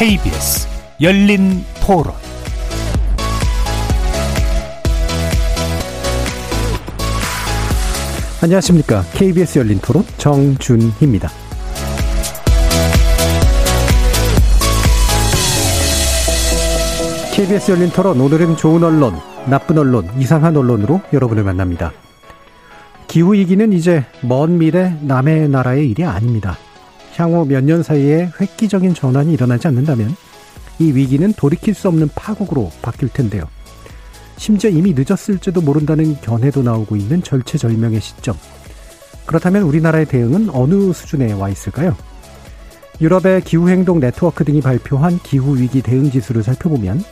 KBS 열린 토론 안녕하십니까. KBS 열린 토론 정준희입니다. KBS 열린 토론 오늘은 좋은 언론, 나쁜 언론, 이상한 언론으로 여러분을 만납니다. 기후 위기는 이제 먼 미래 남의 나라의 일이 아닙니다. 향후 몇 년 사이에 획기적인 전환이 일어나지 않는다면 이 위기는 돌이킬 수 없는 파국으로 바뀔 텐데요. 심지어 이미 늦었을지도 모른다는 견해도 나오고 있는 절체절명의 시점. 그렇다면 우리나라의 대응은 어느 수준에 와 있을까요? 유럽의 기후행동 네트워크 등이 발표한 기후위기 대응 지수를 살펴보면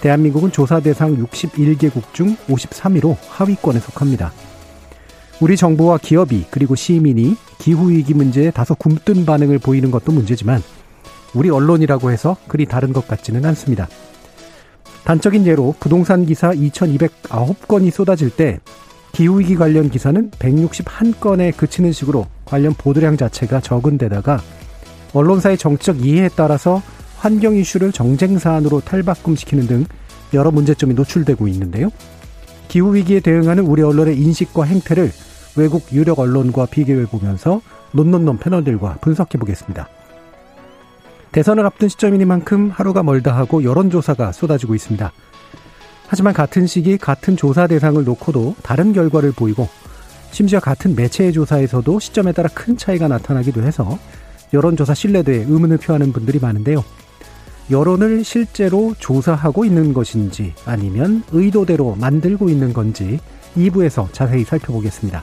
대한민국은 조사 대상 61개국 중 53위로 하위권에 속합니다. 우리 정부와 기업이 그리고 시민이 기후위기 문제에 다소 굼뜬 반응을 보이는 것도 문제지만 우리 언론이라고 해서 그리 다른 것 같지는 않습니다. 단적인 예로 부동산 기사 2209건이 쏟아질 때 기후위기 관련 기사는 161건에 그치는 식으로 관련 보도량 자체가 적은 데다가 언론사의 정치적 이해에 따라서 환경 이슈를 정쟁 사안으로 탈바꿈시키는 등 여러 문제점이 노출되고 있는데요. 기후위기에 대응하는 우리 언론의 인식과 행태를 외국 유력 언론과 비교해 보면서 논논논 패널들과 분석해 보겠습니다. 대선을 앞둔 시점이니만큼 하루가 멀다 하고 여론조사가 쏟아지고 있습니다. 하지만 같은 시기 같은 조사 대상을 놓고도 다른 결과를 보이고 심지어 같은 매체의 조사에서도 시점에 따라 큰 차이가 나타나기도 해서 여론조사 신뢰도에 의문을 표하는 분들이 많은데요. 여론을 실제로 조사하고 있는 것인지 아니면 의도대로 만들고 있는 건지 2부에서 자세히 살펴보겠습니다.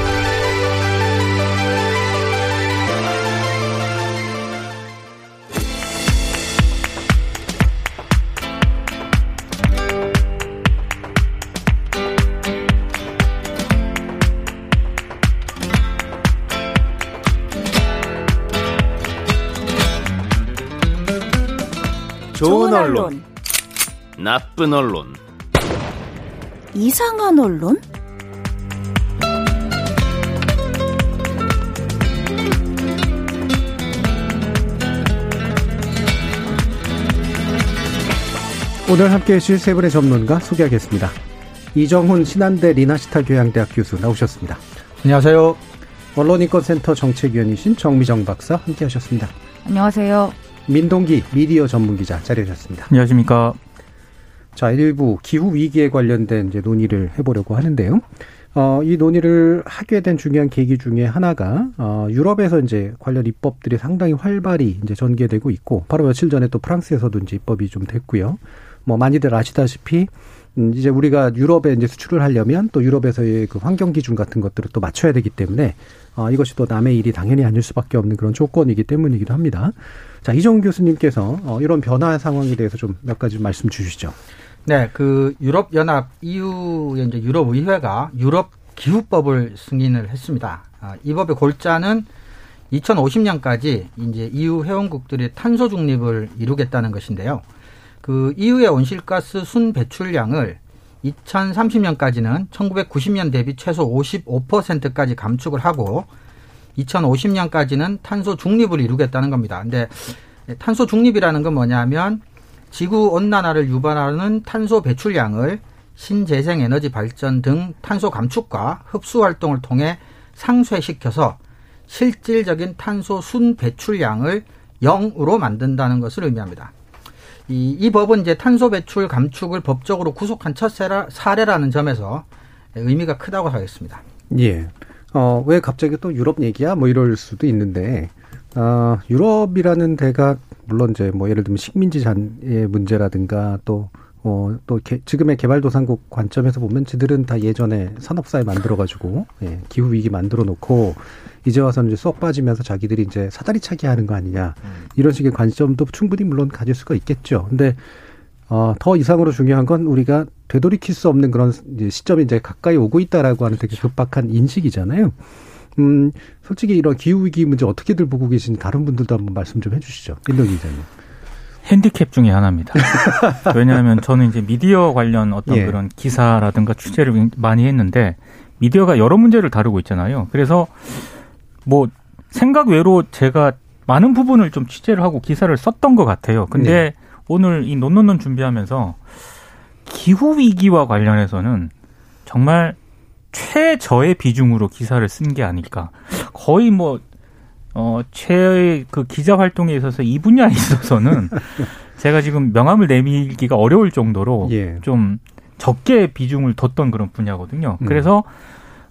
언론, 나쁜 언론, 이상한 언론? 오늘 함께 해 주실 세 분의 전문가 소개하겠습니다. 이정훈 신한대 리나시타 교양대학 교수 나오셨습니다. 안녕하세요. 언론인권센터 정책위원이신 정미정 박사 함께하셨습니다. 안녕하세요. 민동기 미디어 전문 기자 자리하셨습니다. 안녕하십니까. 자, 일부 기후 위기에 관련된 이제 논의를 해보려고 하는데요. 어, 이 논의를 하게 된 중요한 계기 중에 하나가 어, 유럽에서 이제 관련 입법들이 상당히 활발히 이제 전개되고 있고 바로 며칠 전에 또 프랑스에서도 이제 입법이 좀 됐고요. 뭐 많이들 아시다시피 음, 이제 우리가 유럽에 이제 수출을 하려면 또 유럽에서의 그 환경 기준 같은 것들을 또 맞춰야 되기 때문에 어, 이것이 또 남의 일이 당연히 아닐 수밖에 없는 그런 조건이기 때문이기도 합니다. 자, 이정 교수님께서 어, 이런 변화 상황에 대해서 좀 몇 가지 말씀 주시죠. 네, 그 유럽 연합 EU의 이제 유럽 의회가 유럽 기후법을 승인을 했습니다. 아, 이 법의 골자는 2050년까지 이제 EU 회원국들의 탄소 중립을 이루겠다는 것인데요. 그 EU의 온실가스 순 배출량을 2030년까지는 1990년 대비 최소 55%까지 감축을 하고 2050년까지는 탄소 중립을 이루겠다는 겁니다. 근데 탄소 중립이라는 건 뭐냐면 지구 온난화를 유발하는 탄소 배출량을 신재생 에너지 발전 등 탄소 감축과 흡수 활동을 통해 상쇄시켜서 실질적인 탄소 순 배출량을 0으로 만든다는 것을 의미합니다. 이, 이 법은 이제 탄소 배출 감축을 법적으로 구속한 첫 사례라는 점에서 의미가 크다고 하겠습니다. 예. 어, 왜 갑자기 또 유럽 얘기야? 뭐 이럴 수도 있는데, 어, 유럽이라는 데가 물론 이제 뭐 예를 들면 식민지 잔의 문제라든가 또 어, 또 개, 지금의 개발도상국 관점에서 보면 지들은 다 예전에 산업사회 만들어가지고, 예, 기후위기 만들어 놓고, 이제 와서 이제 쏙 빠지면서 자기들이 이제 사다리 차기 하는 거 아니냐. 이런 식의 관점도 충분히 물론 가질 수가 있겠죠. 근데, 어, 더 이상으로 중요한 건 우리가 되돌이킬 수 없는 그런 이제 시점이 이제 가까이 오고 있다라고 하는 되게 급박한 인식이잖아요. 음, 솔직히 이런 기후위기 문제 어떻게들 보고 계신 다른 분들도 한번 말씀 좀 해주시죠. 인동 기자님. 핸디캡 중에 하나입니다. 왜냐하면 저는 이제 미디어 관련 어떤 예. 그런 기사라든가 취재를 많이 했는데 미디어가 여러 문제를 다루고 있잖아요. 그래서 뭐 생각 외로 제가 많은 부분을 좀 취재를 하고 기사를 썼던 것 같아요. 근데 네. 오늘 이 논논논 준비하면서 기후 위기와 관련해서는 정말 최저의 비중으로 기사를 쓴 게 아닐까. 거의 뭐, 어, 최의 그 기자 활동에 있어서 이 분야에 있어서는 제가 지금 명함을 내밀기가 어려울 정도로 예. 좀 적게 비중을 뒀던 그런 분야거든요. 음. 그래서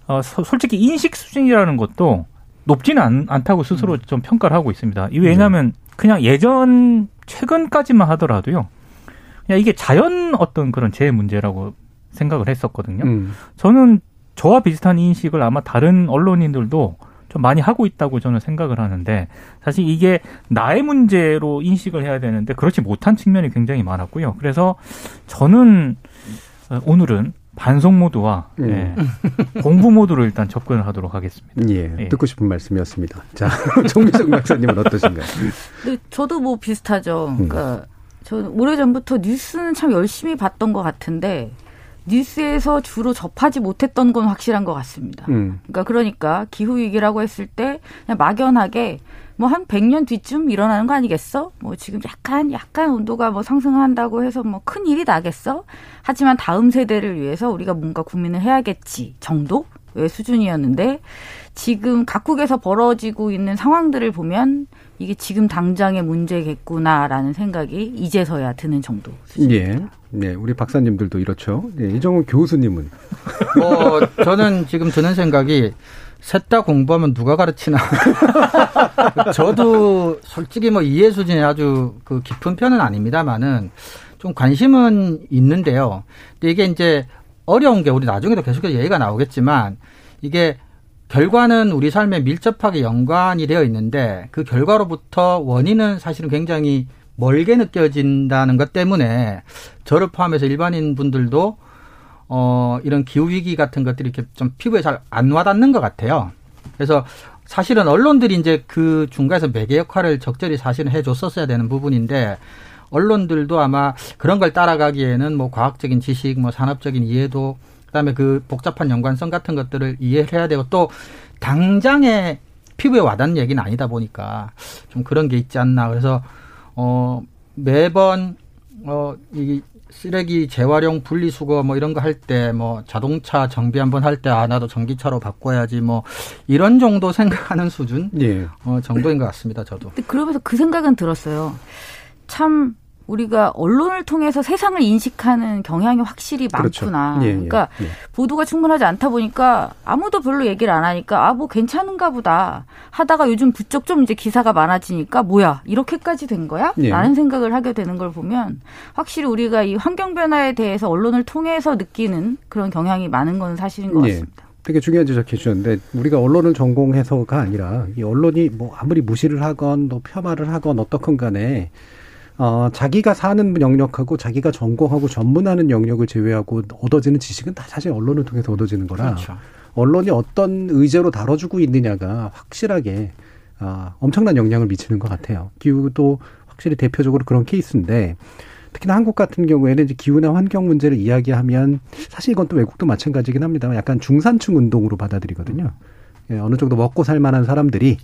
어, 소- 솔직히 인식 수준이라는 것도 높지는 않, 않다고 스스로 좀 평가를 하고 있습니다. 이 왜냐하면 그냥 예전 최근까지만 하더라도요. 그냥 이게 자연 어떤 그런 재해 문제라고 생각을 했었거든요. 음. 저는 저와 비슷한 인식을 아마 다른 언론인들도 좀 많이 하고 있다고 저는 생각을 하는데 사실 이게 나의 문제로 인식을 해야 되는데 그렇지 못한 측면이 굉장히 많았고요. 그래서 저는 어, 오늘은 반송 모드와 음. 예, 공부 모드로 일단 접근을 하도록 하겠습니다. 예, 예. 듣고 싶은 말씀이었습니다. 자, 정미정 박사님은 어떠신가요? 저도 뭐 비슷하죠. 음. 그러니까 저는 오래전부터 뉴스는 참 열심히 봤던 것 같은데 뉴스에서 주로 접하지 못했던 건 확실한 것 같습니다. 음, 그러니까 그러니까 기후 위기라고 했을 때 그냥 막연하게 뭐 한 100년 뒤쯤 일어나는 거 아니겠어? 뭐 지금 약간 약간 온도가 뭐 상승한다고 해서 뭐 큰 일이 나겠어? 하지만 다음 세대를 위해서 우리가 뭔가 고민을 해야겠지 정도 의 수준이었는데 지금 각국에서 벌어지고 있는 상황들을 보면 이게 지금 당장의 문제겠구나라는 생각이 이제서야 드는 정도 수준입니다. 예. 네, 우리 박사님들도 이렇죠. 예, 이정훈 교수님은 뭐 저는 지금 드는 생각이 셋다 공부하면 누가 가르치나. 저도 솔직히 뭐 이해 수준이 아주 그 깊은 편은 아닙니다만은 좀 관심은 있는데요. 근데 이게 이제 어려운 게 우리 나중에도 계속해서 얘기가 나오겠지만 이게 결과는 우리 삶에 밀접하게 연관이 되어 있는데 그 결과로부터 원인은 사실은 굉장히 멀게 느껴진다는 것 때문에 저를 포함해서 일반인 분들도 어, 이런 기후 위기 같은 것들이 이렇게 좀 피부에 잘 안 와닿는 것 같아요. 그래서 사실은 언론들이 이제 그 중간에서 매개 역할을 적절히 사실은 해줬었어야 되는 부분인데 언론들도 아마 그런 걸 따라가기에는 뭐 과학적인 지식, 뭐 산업적인 이해도 그다음에 그 복잡한 연관성 같은 것들을 이해를 해야 되고 또 당장에 피부에 와닿는 얘기는 아니다 보니까 좀 그런 게 있지 않나. 그래서 어 매번 어이 쓰레기 재활용 분리수거 뭐 이런 거 할 때 뭐 자동차 정비 한번 할 때 아 나도 전기차로 바꿔야지 뭐 이런 정도 생각하는 수준 예. 어 정도인 것 같습니다. 저도. 근데 그러면서 그 생각은 들었어요. 참 우리가 언론을 통해서 세상을 인식하는 경향이 확실히 그렇죠. 많구나. 예, 예, 그러니까 예. 보도가 충분하지 않다 보니까 아무도 별로 얘기를 안 하니까 아 뭐 괜찮은가 보다 하다가 요즘 부쩍 좀 이제 기사가 많아지니까 뭐야 이렇게까지 된 거야? 예. 라는 생각을 하게 되는 걸 보면 확실히 우리가 이 환경 변화에 대해서 언론을 통해서 느끼는 그런 경향이 많은 건 사실인 것 예. 같습니다. 되게 중요한 지적해 주셨는데 우리가 언론을 전공해서가 아니라 이 언론이 뭐 아무리 무시를 하건 또 폄하를 하건 어떻건 간에 어 자기가 사는 영역하고 자기가 전공하고 전문하는 영역을 제외하고 얻어지는 지식은 다 사실 언론을 통해서 얻어지는 거라 그렇죠. 언론이 어떤 의제로 다뤄주고 있느냐가 확실하게 아, 엄청난 영향을 미치는 것 같아요. 기후도 확실히 대표적으로 그런 케이스인데 특히나 한국 같은 경우에는 이제 기후나 환경 문제를 이야기하면 사실 이건 또 외국도 마찬가지긴 합니다만 약간 중산층 운동으로 받아들이거든요. 예, 어느 정도 먹고 살 만한 사람들이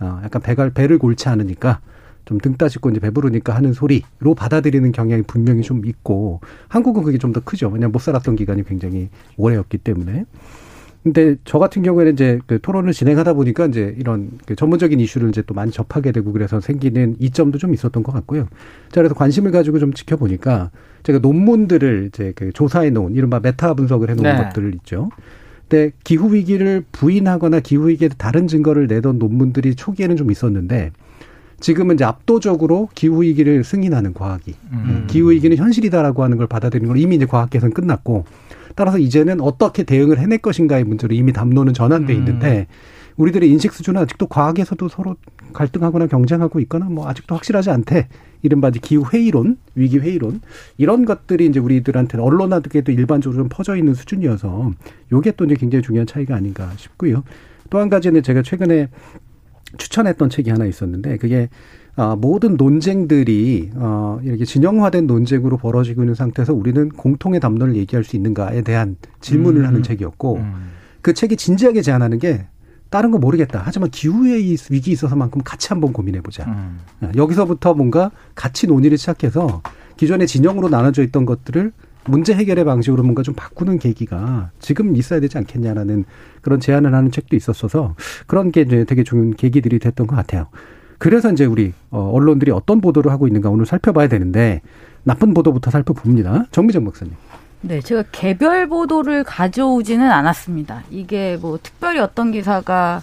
어, 약간 배가 배를 골치 않으니까 좀 등 따시고 이제 배부르니까 하는 소리로 받아들이는 경향이 분명히 좀 있고 한국은 그게 좀 더 크죠. 왜냐하면 못 살았던 기간이 굉장히 오래였기 때문에. 근데 저 같은 경우에는 이제 그 토론을 진행하다 보니까 이제 이런 그 전문적인 이슈를 이제 또 많이 접하게 되고 그래서 생기는 이점도 좀 있었던 것 같고요. 자, 그래서 관심을 가지고 좀 지켜보니까 제가 논문들을 이제 그 조사해 놓은 이른바 메타 분석을 해 놓은 네. 것들을 있죠. 때 기후 위기를 부인하거나 기후 위기에 다른 증거를 내던 논문들이 초기에는 좀 있었는데 지금은 이제 압도적으로 기후 위기를 승인하는 과학이 음. 기후 위기는 현실이다라고 하는 걸 받아들이는 걸 이미 이제 과학계에서는 끝났고 따라서 이제는 어떻게 대응을 해낼 것인가의 문제로 이미 담론은 전환돼 음. 있는데 우리들의 인식 수준은 아직도 과학에서도 서로 갈등하거나 경쟁하고 있거나 뭐 아직도 확실하지 않대. 이른바 이제 기후 회의론, 위기 회의론 이런 것들이 이제 우리들한테 언론화에도 일반적으로 좀 퍼져 있는 수준이어서 요게 또 이제 굉장히 중요한 차이가 아닌가 싶고요. 또 한 가지는 제가 최근에 추천했던 책이 하나 있었는데 그게 아, 모든 논쟁들이 어, 이렇게 진영화된 논쟁으로 벌어지고 있는 상태에서 우리는 공통의 담론을 얘기할 수 있는가에 대한 질문을 음. 하는 책이었고 음. 그 책이 진지하게 제안하는 게 다른 거 모르겠다. 하지만 기후에 이 위기 있어서만큼 같이 한번 고민해 보자. 음. 여기서부터 뭔가 같이 논의를 시작해서 기존의 진영으로 나눠져 있던 것들을 문제 해결의 방식으로 뭔가 좀 바꾸는 계기가 지금 있어야 되지 않겠냐라는 그런 제안을 하는 책도 있었어서 그런 게 이제 되게 좋은 계기들이 됐던 것 같아요. 그래서 이제 우리 어, 언론들이 어떤 보도를 하고 있는가 오늘 살펴봐야 되는데 나쁜 보도부터 살펴봅니다. 정미정 박사님. 네, 제가 개별 보도를 가져오지는 않았습니다. 이게 뭐 특별히 어떤 기사가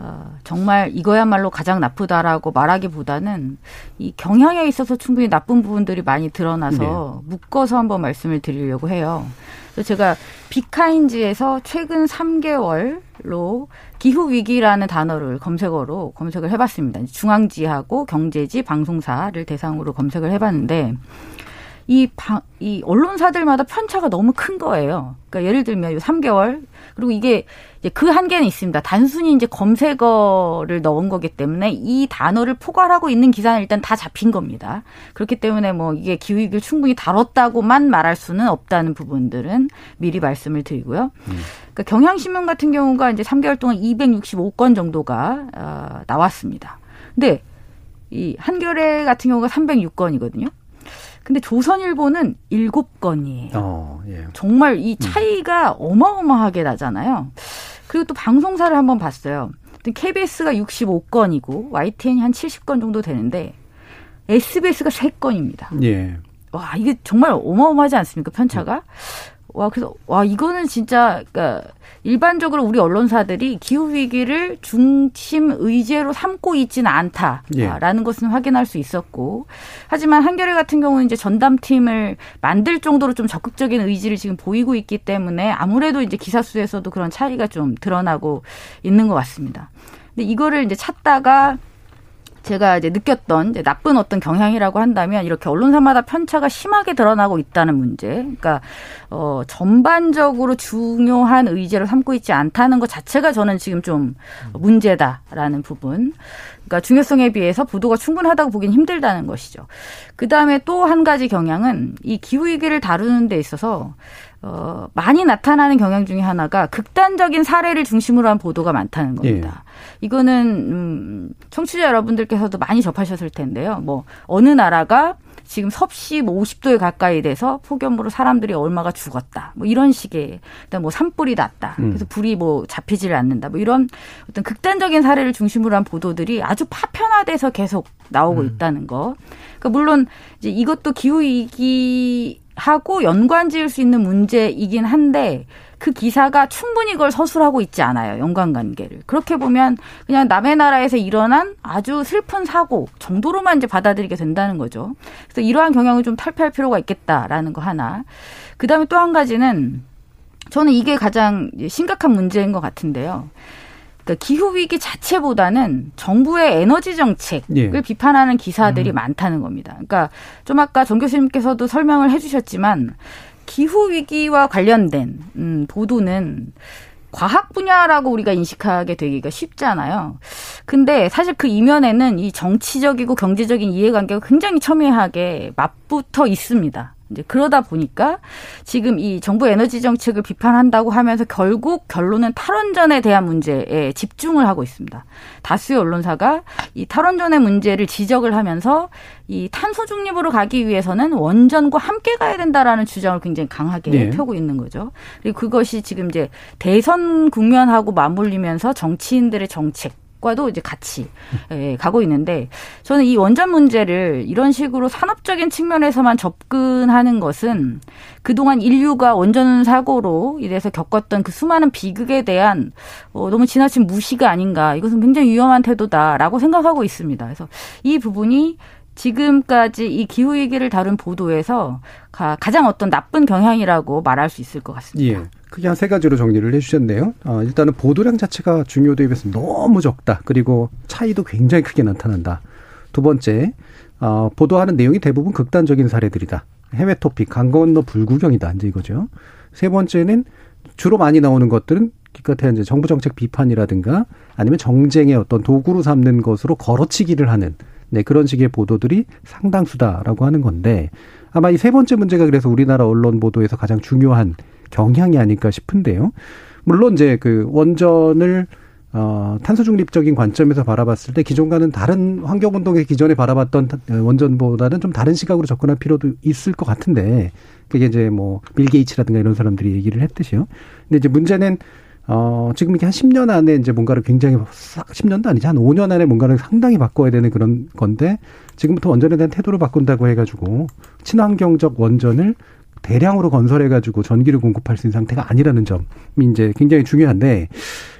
어, 정말 이거야말로 가장 나쁘다라고 말하기보다는 이 경향에 있어서 충분히 나쁜 부분들이 많이 드러나서 묶어서 한번 말씀을 드리려고 해요. 그래서 제가 비카인즈에서 최근 3개월로 기후 위기라는 단어를 검색어로 검색을 해봤습니다. 중앙지하고 경제지 방송사를 대상으로 검색을 해봤는데 이, 방, 이 언론사들마다 편차가 너무 큰 거예요. 그러니까 예를 들면 요 3개월 그리고 이게 이제 그 한계는 있습니다. 단순히 이제 검색어를 넣은 거기 때문에 이 단어를 포괄하고 있는 기사는 일단 다 잡힌 겁니다. 그렇기 때문에 뭐 이게 기후위기를 충분히 다뤘다고만 말할 수는 없다는 부분들은 미리 말씀을 드리고요. 그러니까 경향신문 같은 경우가 이제 3개월 동안 265건 정도가 어, 나왔습니다. 근데 이 한겨레 같은 경우가 306건이거든요. 근데 조선일보는 7건이에요. 어, 예. 정말 이 차이가 어마어마하게 나잖아요. 그리고 또 방송사를 한번 봤어요. KBS가 65건이고 YTN이 한 70건 정도 되는데 SBS가 3건입니다. 예. 와 이게 정말 어마어마하지 않습니까 편차가? 와 그래서 와 이거는 진짜 그러니까 일반적으로 우리 언론사들이 기후 위기를 중심 의제로 삼고 있지는 않다라는 예. 것은 확인할 수 있었고 하지만 한겨레 같은 경우는 이제 전담팀을 만들 정도로 좀 적극적인 의지를 지금 보이고 있기 때문에 아무래도 이제 기사 수에서도 그런 차이가 좀 드러나고 있는 것 같습니다. 근데 이거를 이제 찾다가 제가 이제 느꼈던 이제 나쁜 어떤 경향이라고 한다면 이렇게 언론사마다 편차가 심하게 드러나고 있다는 문제. 그러니까 어 전반적으로 중요한 의제를 삼고 있지 않다는 것 자체가 저는 지금 좀 문제다라는 부분. 그러니까 중요성에 비해서 보도가 충분하다고 보기는 힘들다는 것이죠. 그 다음에 또 한 가지 경향은 이 기후 위기를 다루는 데 있어서 어, 많이 나타나는 경향 중에 하나가 극단적인 사례를 중심으로 한 보도가 많다는 겁니다. 이거는 음, 청취자 여러분들께서도 많이 접하셨을 텐데요. 뭐 어느 나라가 지금 섭씨 뭐 50도에 가까이 돼서 폭염으로 사람들이 얼마가 죽었다. 뭐 이런 식의 그다음 뭐 산불이 났다. 그래서 불이 뭐 잡히지를 않는다. 뭐 이런 어떤 극단적인 사례를 중심으로 한 보도들이 아주 파편화돼서 계속 나오고 있다는 거. 그러니까 물론 이제 이것도 기후 위기 하고 연관 지을 수 있는 문제이긴 한데 그 기사가 충분히 그걸 서술하고 있지 않아요. 연관 관계를. 그렇게 보면 그냥 남의 나라에서 일어난 아주 슬픈 사고 정도로만 이제 받아들이게 된다는 거죠. 그래서 이러한 경향을 좀 탈피할 필요가 있겠다라는 거 하나. 그다음에 또 한 가지는 저는 이게 가장 심각한 문제인 것 같은데요. 그러니까 기후 위기 자체보다는 정부의 에너지 정책을 예. 비판하는 기사들이 많다는 겁니다. 그러니까 좀 아까 정 교수님께서도 설명을 해주셨지만 기후 위기와 관련된 음, 보도는 과학 분야라고 우리가 인식하게 되기가 쉽잖아요. 근데 사실 그 이면에는 이 정치적이고 경제적인 이해관계가 굉장히 첨예하게 맞붙어 있습니다. 이제 그러다 보니까 지금 이 정부 에너지 정책을 비판한다고 하면서 결국 결론은 탈원전에 대한 문제에 집중을 하고 있습니다. 다수의 언론사가 이 탈원전의 문제를 지적을 하면서 이 탄소 중립으로 가기 위해서는 원전과 함께 가야 된다라는 주장을 굉장히 강하게 네. 펴고 있는 거죠. 그리고 그것이 지금 이제 대선 국면하고 맞물리면서 정치인들의 정책 과도 이제 같이 예, 가고 있는데 저는 이 원전 문제를 이런 식으로 산업적인 측면에서만 접근하는 것은 그동안 인류가 원전 사고로 이래서 겪었던 그 수많은 비극에 대한 어, 너무 지나친 무시가 아닌가 이것은 굉장히 위험한 태도다라고 생각하고 있습니다. 그래서 이 부분이 지금까지 이 기후 위기를 다룬 보도에서 가장 어떤 나쁜 경향이라고 말할 수 있을 것 같습니다. 예. 크게 한 세 가지로 정리를 해주셨네요. 어, 일단은 보도량 자체가 중요 도에 비해서 너무 적다. 그리고 차이도 굉장히 크게 나타난다. 두 번째, 어, 보도하는 내용이 대부분 극단적인 사례들이다. 해외 토픽, 강 건너 불구경이다. 이제 이거죠. 세 번째는 주로 많이 나오는 것들은 기껏해 이제 정부 정책 비판이라든가 아니면 정쟁의 어떤 도구로 삼는 것으로 걸어치기를 하는 네, 그런 식의 보도들이 상당수다라고 하는 건데 아마 이 세 번째 문제가 그래서 우리나라 언론 보도에서 가장 중요한 경향이 아닐까 싶은데요. 물론 이제 그 원전을 어, 탄소 중립적인 관점에서 바라봤을 때 기존과는 다른 환경 운동의 기존에 바라봤던 원전보다는 좀 다른 시각으로 접근할 필요도 있을 것 같은데 그게 이제 뭐 빌 게이츠라든가 이런 사람들이 얘기를 했듯이요. 근데 이제 문제는 어, 지금 이게 한 10년 안에 이제 뭔가를 굉장히 싹 10년도 아니지 한 5년 안에 뭔가를 상당히 바꿔야 되는 그런 건데 지금부터 원전에 대한 태도를 바꾼다고 해가지고 친환경적 원전을 대량으로 건설해가지고 전기를 공급할 수 있는 상태가 아니라는 점이 이제 굉장히 중요한데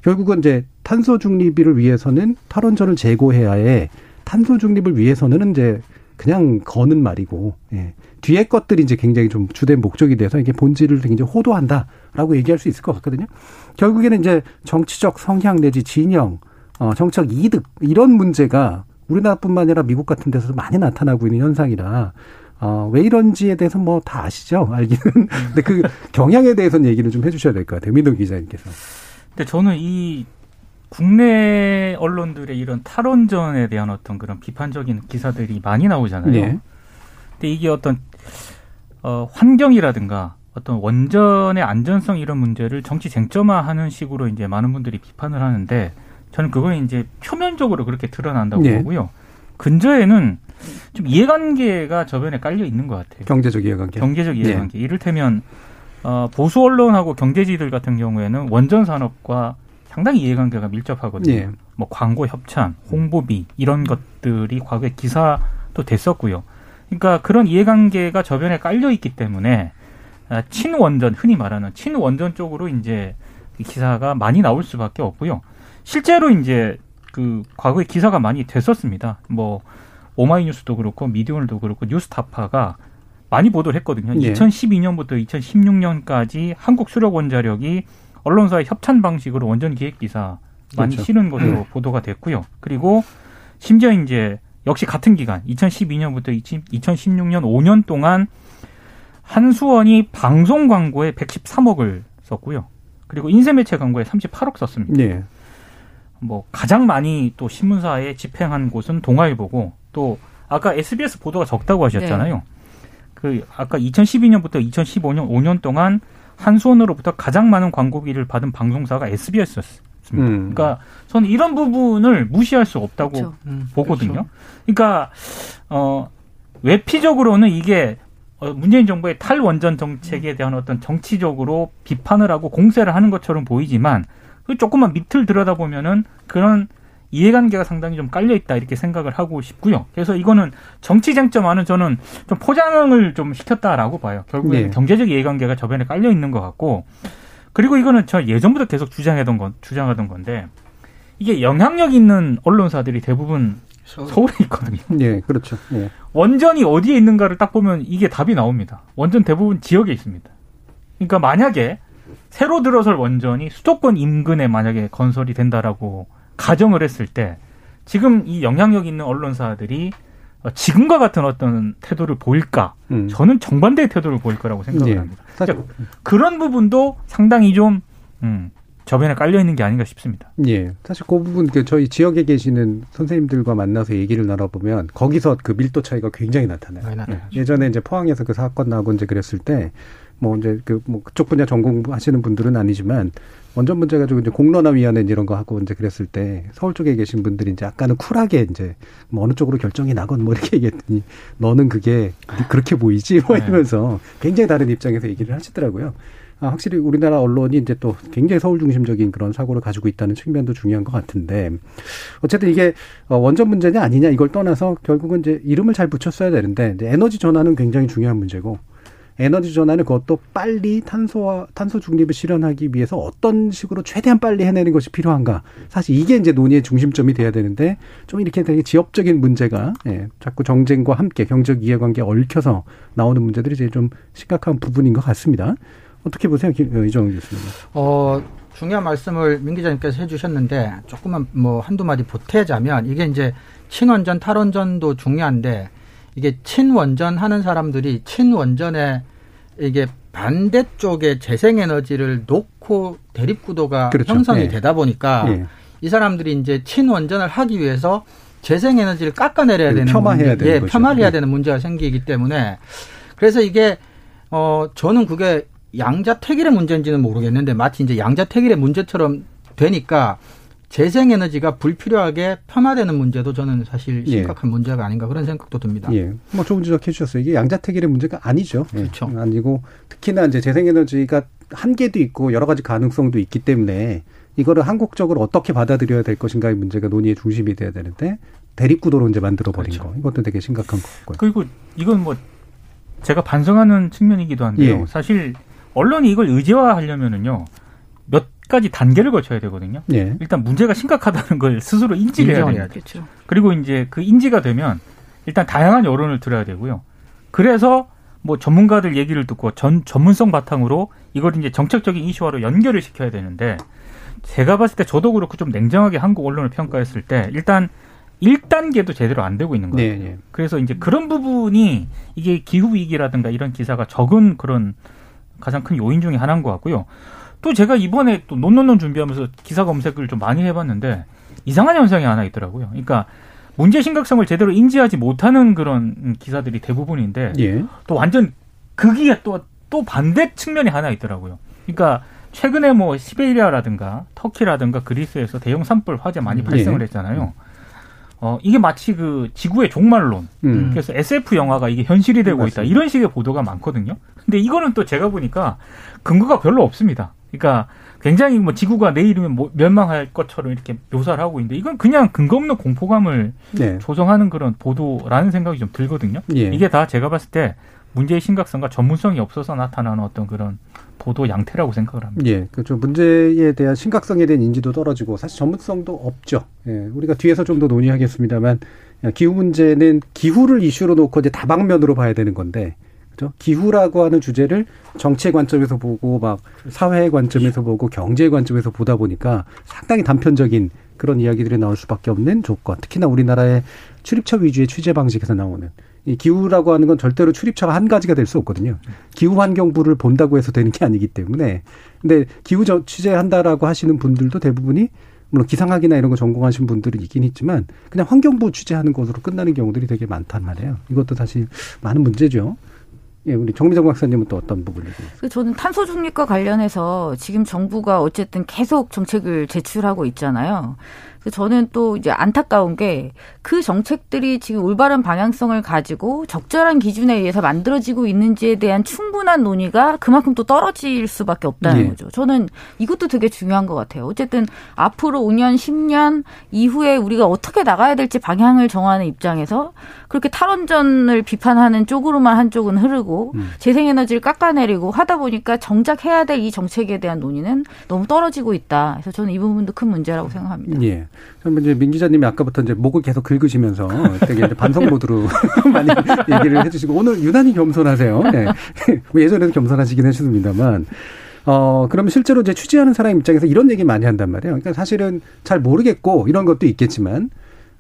결국은 이제 탄소 중립을 위해서는 탈원전을 재고해야 해 탄소 중립을 위해서는 이제 그냥 거는 말이고 예. 뒤에 것들이 이제 굉장히 좀 주된 목적이 돼서 이게 본질을 굉장히 호도한다라고 얘기할 수 있을 것 같거든요. 결국에는 이제 정치적 성향 내지 진영, 어, 정책 이득 이런 문제가 우리나라뿐만 아니라 미국 같은 데서도 많이 나타나고 있는 현상이라 어, 왜 이런지에 대해서 뭐 다 아시죠? 알기는. 근데 그 경향에 대해서는 얘기를 좀 해주셔야 될 것 같아요. 민동 기자님께서. 근데 저는 이 국내 언론들의 이런 탈원전에 대한 어떤 그런 비판적인 기사들이 많이 나오잖아요. 네. 근데 이게 어떤 어, 환경이라든가 어떤 원전의 안전성 이런 문제를 정치 쟁점화하는 식으로 이제 많은 분들이 비판을 하는데 저는 그건 이제 표면적으로 그렇게 드러난다고 네. 보고요. 근저에는 좀 이해관계가 저변에 깔려 있는 것 같아요. 경제적 이해관계. 경제적 네. 이해관계. 네. 이를테면 어, 보수 언론하고 경제지들 같은 경우에는 원전 산업과 상당히 이해관계가 밀접하거든요. 네. 뭐 광고 협찬, 홍보비 이런 것들이 과거에 기사도 됐었고요. 그러니까 그런 이해관계가 저변에 깔려 있기 때문에 아, 친원전 흔히 말하는 친원전 쪽으로 이제 기사가 많이 나올 수밖에 없고요. 실제로 이제 그 과거에 기사가 많이 됐었습니다. 뭐 오마이뉴스도 그렇고 미디어널도 그렇고 뉴스타파가 많이 보도를 했거든요. 예. 2012년부터 2016년까지 한국 수력 원자력이 언론사의 협찬 방식으로 원전 기획 기사 많이 그렇죠. 실은 것으로 음. 보도가 됐고요. 그리고 심지어 이제 역시 같은 기간 2012년부터 2016년 5년 동안 한수원이 방송 광고에 113억을 썼고요. 그리고 인쇄 매체 광고에 38억 썼습니다. 네. 뭐 가장 많이 또 신문사에 집행한 곳은 동아일보고 또 아까 SBS 보도가 적다고 하셨잖아요. 네. 그 아까 2012년부터 2015년 5년 동안 한수원으로부터 가장 많은 광고비를 받은 방송사가 SBS였 습니다. 음. 그러니까 저는 이런 부분을 무시할 수 없다고 그렇죠. 음, 보거든요. 그렇죠. 그러니까 어 외피적으로는 이게 어, 문재인 정부의 탈원전 정책에 대한 어떤 정치적으로 비판을 하고 공세를 하는 것처럼 보이지만 그 조금만 밑을 들여다보면은 그런 이해관계가 상당히 좀 깔려 있다 이렇게 생각을 하고 싶고요. 그래서 이거는 정치 쟁점화는 저는 좀 포장을 좀 시켰다라고 봐요. 결국에 네. 경제적 이해관계가 저변에 깔려 있는 것 같고 그리고 이거는 저 예전부터 계속 주장하던 건 주장하던 건데 이게 영향력 있는 언론사들이 대부분 서울. 에 있거든요. 네, 그렇죠. 네. 원전이 어디에 있는가를 딱 보면 이게 답이 나옵니다. 원전 대부분 지역에 있습니다. 그러니까 만약에 새로 들어설 원전이 수도권 인근에 만약에 건설이 된다라고 가정을 했을 때 지금 이 영향력 있는 언론사들이 지금과 같은 어떤 태도를 보일까? 음. 저는 정반대의 태도를 보일 거라고 생각을 네. 합니다. 그러니까 그런 부분도 상당히 좀 음, 저변에 깔려 있는 게 아닌가 싶습니다. 예. 사실 그 부분 그 저희 지역에 계시는 선생님들과 만나서 얘기를 나눠보면 거기서 그 밀도 차이가 굉장히 나타나요. 네. 예전에 이제 포항에서 그 사건 나고 이제 그랬을 때 뭐 이제 그 뭐 그쪽 분야 전공하시는 분들은 아니지만 원전 문제 가지고 이제 공론화 위원회 이런 거 하고 이제 그랬을 때 서울 쪽에 계신 분들이 이제 약간은 쿨하게 이제 뭐 어느 쪽으로 결정이 나건 뭐 이렇게 얘기했더니 너는 그게 그렇게 보이지? 뭐 네. 이러면서 굉장히 다른 입장에서 얘기를 하시더라고요. 아, 확실히 우리나라 언론이 이제 또 굉장히 서울 중심적인 그런 사고를 가지고 있다는 측면도 중요한 것 같은데 어쨌든 이게 어, 원전 문제냐 아니냐 이걸 떠나서 결국은 이제 이름을 잘 붙였어야 되는데 에너지 전환은 굉장히 중요한 문제고 에너지 전환을 그것도 빨리 탄소와 탄소 중립을 실현하기 위해서 어떤 식으로 최대한 빨리 해내는 것이 필요한가 사실 이게 이제 논의의 중심점이 돼야 되는데 좀 이렇게 되게 지역적인 문제가 예, 자꾸 정쟁과 함께 경제적 이해관계에 얽혀서 나오는 문제들이 이제 좀 심각한 부분인 것 같습니다. 어떻게 보세요, 어, 이정훈 교수님? 어, 중요한 말씀을 민 기자님께서 해주셨는데 조금만 뭐 한두 마디 보태자면 이게 이제 친원전, 탈원전도 중요한데 이게 친원전 하는 사람들이 친원전에 이게 반대쪽에 재생에너지를 놓고 대립구도가 그렇죠. 형성이 예. 되다 보니까 예. 이 사람들이 이제 친원전을 하기 위해서 재생에너지를 깎아내려야 되는 폄하해야 문제, 예, 폄하를 해야 예. 되는 문제가 생기기 때문에 그래서 이게 어 저는 그게 양자 택일의 문제인지는 모르겠는데 마치 이제 양자 택일의 문제처럼 되니까 재생에너지가 불필요하게 폄하되는 문제도 저는 사실 예. 심각한 예. 문제가 아닌가 그런 생각도 듭니다. 예. 뭐 좋은 지적해 주셨어요. 이게 양자택일의 문제가 아니죠. 예. 그렇죠. 예. 아니고 특히나 이제 재생에너지가 한계도 있고 여러 가지 가능성도 있기 때문에 이거를 한국적으로 어떻게 받아들여야 될 것인가의 문제가 논의의 중심이 돼야 되는데 대립구도로 이제 만들어 버린 그렇죠. 거. 이것도 되게 심각한 거고요. 그리고 이건 뭐 제가 반성하는 측면이기도 한데요. 예. 사실 언론이 이걸 의제화하려면은요. 몇 가지 단계를 거쳐야 되거든요. 예. 일단 문제가 심각하다는 걸 스스로 인지를 해야 돼요. 그렇죠. 그리고 이제 그 인지가 되면 일단 다양한 여론을 들어야 되고요. 그래서 뭐 전문가들 얘기를 듣고 전 전문성 바탕으로 이걸 이제 정책적인 이슈화로 연결을 시켜야 되는데 제가 봤을 때 저도 그렇고 좀 냉정하게 한국 언론을 평가했을 때 일단 1단계도 제대로 안 되고 있는 거예요. 네, 네. 그래서 이제 그런 부분이 이게 기후 위기라든가 이런 기사가 적은 그런 가장 큰 요인 중에 하나인 것 같고요. 또 제가 이번에 또 논논논 준비하면서 기사 검색을 좀 많이 해봤는데 이상한 현상이 하나 있더라고요. 그러니까 문제 심각성을 제대로 인지하지 못하는 그런 기사들이 대부분인데 예. 또 완전 극이에 또, 또 반대 측면이 하나 있더라고요. 그러니까 최근에 뭐 시베리아라든가 터키라든가 그리스에서 대형 산불 화재 많이 음. 발생을 예. 했잖아요. 어, 이게 마치 그 지구의 종말론. 음. 그래서 SF 영화가 이게 현실이 되고 맞습니다. 있다. 이런 식의 보도가 많거든요. 근데 이거는 또 제가 보니까 근거가 별로 없습니다. 그러니까 굉장히 뭐 지구가 내일이면 뭐 멸망할 것처럼 이렇게 묘사를 하고 있는데 이건 그냥 근거 없는 공포감을 네. 조성하는 그런 보도라는 생각이 좀 들거든요. 예. 이게 다 제가 봤을 때 문제의 심각성과 전문성이 없어서 나타나는 어떤 그런 보도 양태라고 생각을 합니다. 예, 그렇죠. 문제에 대한 심각성에 대한 인지도 떨어지고 사실 전문성도 없죠. 예, 우리가 뒤에서 좀 더 논의하겠습니다만 기후 문제는 기후를 이슈로 놓고 이제 다방면으로 봐야 되는 건데 그죠? 기후라고 하는 주제를 정치의 관점에서 보고 막 사회의 관점에서 보고 경제의 관점에서 보다 보니까 상당히 단편적인 그런 이야기들이 나올 수밖에 없는 조건. 특히나 우리나라의 출입처 위주의 취재 방식에서 나오는 이 기후라고 하는 건 절대로 출입처가 한 가지가 될 수 없거든요. 기후 환경부를 본다고 해서 되는 게 아니기 때문에. 근데 기후 취재한다라고 하시는 분들도 대부분이 물론 기상학이나 이런 거 전공하신 분들은 있긴 있지만 그냥 환경부 취재하는 것으로 끝나는 경우들이 되게 많단 말이에요. 이것도 사실 많은 문제죠. 예, 우리 정미정 박사님은 또 어떤 부분을? 그 저는 탄소 중립과 관련해서 지금 정부가 어쨌든 계속 정책을 제출하고 있잖아요. 저는 또 이제 안타까운 게 그 정책들이 지금 올바른 방향성을 가지고 적절한 기준에 의해서 만들어지고 있는지에 대한 충분한 논의가 그만큼 또 떨어질 수밖에 없다는 네. 거죠. 저는 이것도 되게 중요한 것 같아요. 어쨌든 앞으로 5년, 10년 이후에 우리가 어떻게 나가야 될지 방향을 정하는 입장에서 그렇게 탈원전을 비판하는 쪽으로만 한쪽은 흐르고 음. 재생에너지를 깎아내리고 하다 보니까 정작 해야 될 이 정책에 대한 논의는 너무 떨어지고 있다. 그래서 저는 이 부분도 큰 문제라고 생각합니다. 예. 그럼 이제 민 기자님이 아까부터 이제 목을 계속 긁 으시면서 되게 반성 모드로 많이 얘기를 해주시고 오늘 유난히 겸손하세요. 네. 뭐 예전에도 겸손하시긴 하셨습니다만. 어, 그러면 실제로 이제 취재하는 사람 입장에서 이런 얘기 많이 한단 말이에요. 그러니까 사실은 잘 모르겠고 이런 것도 있겠지만,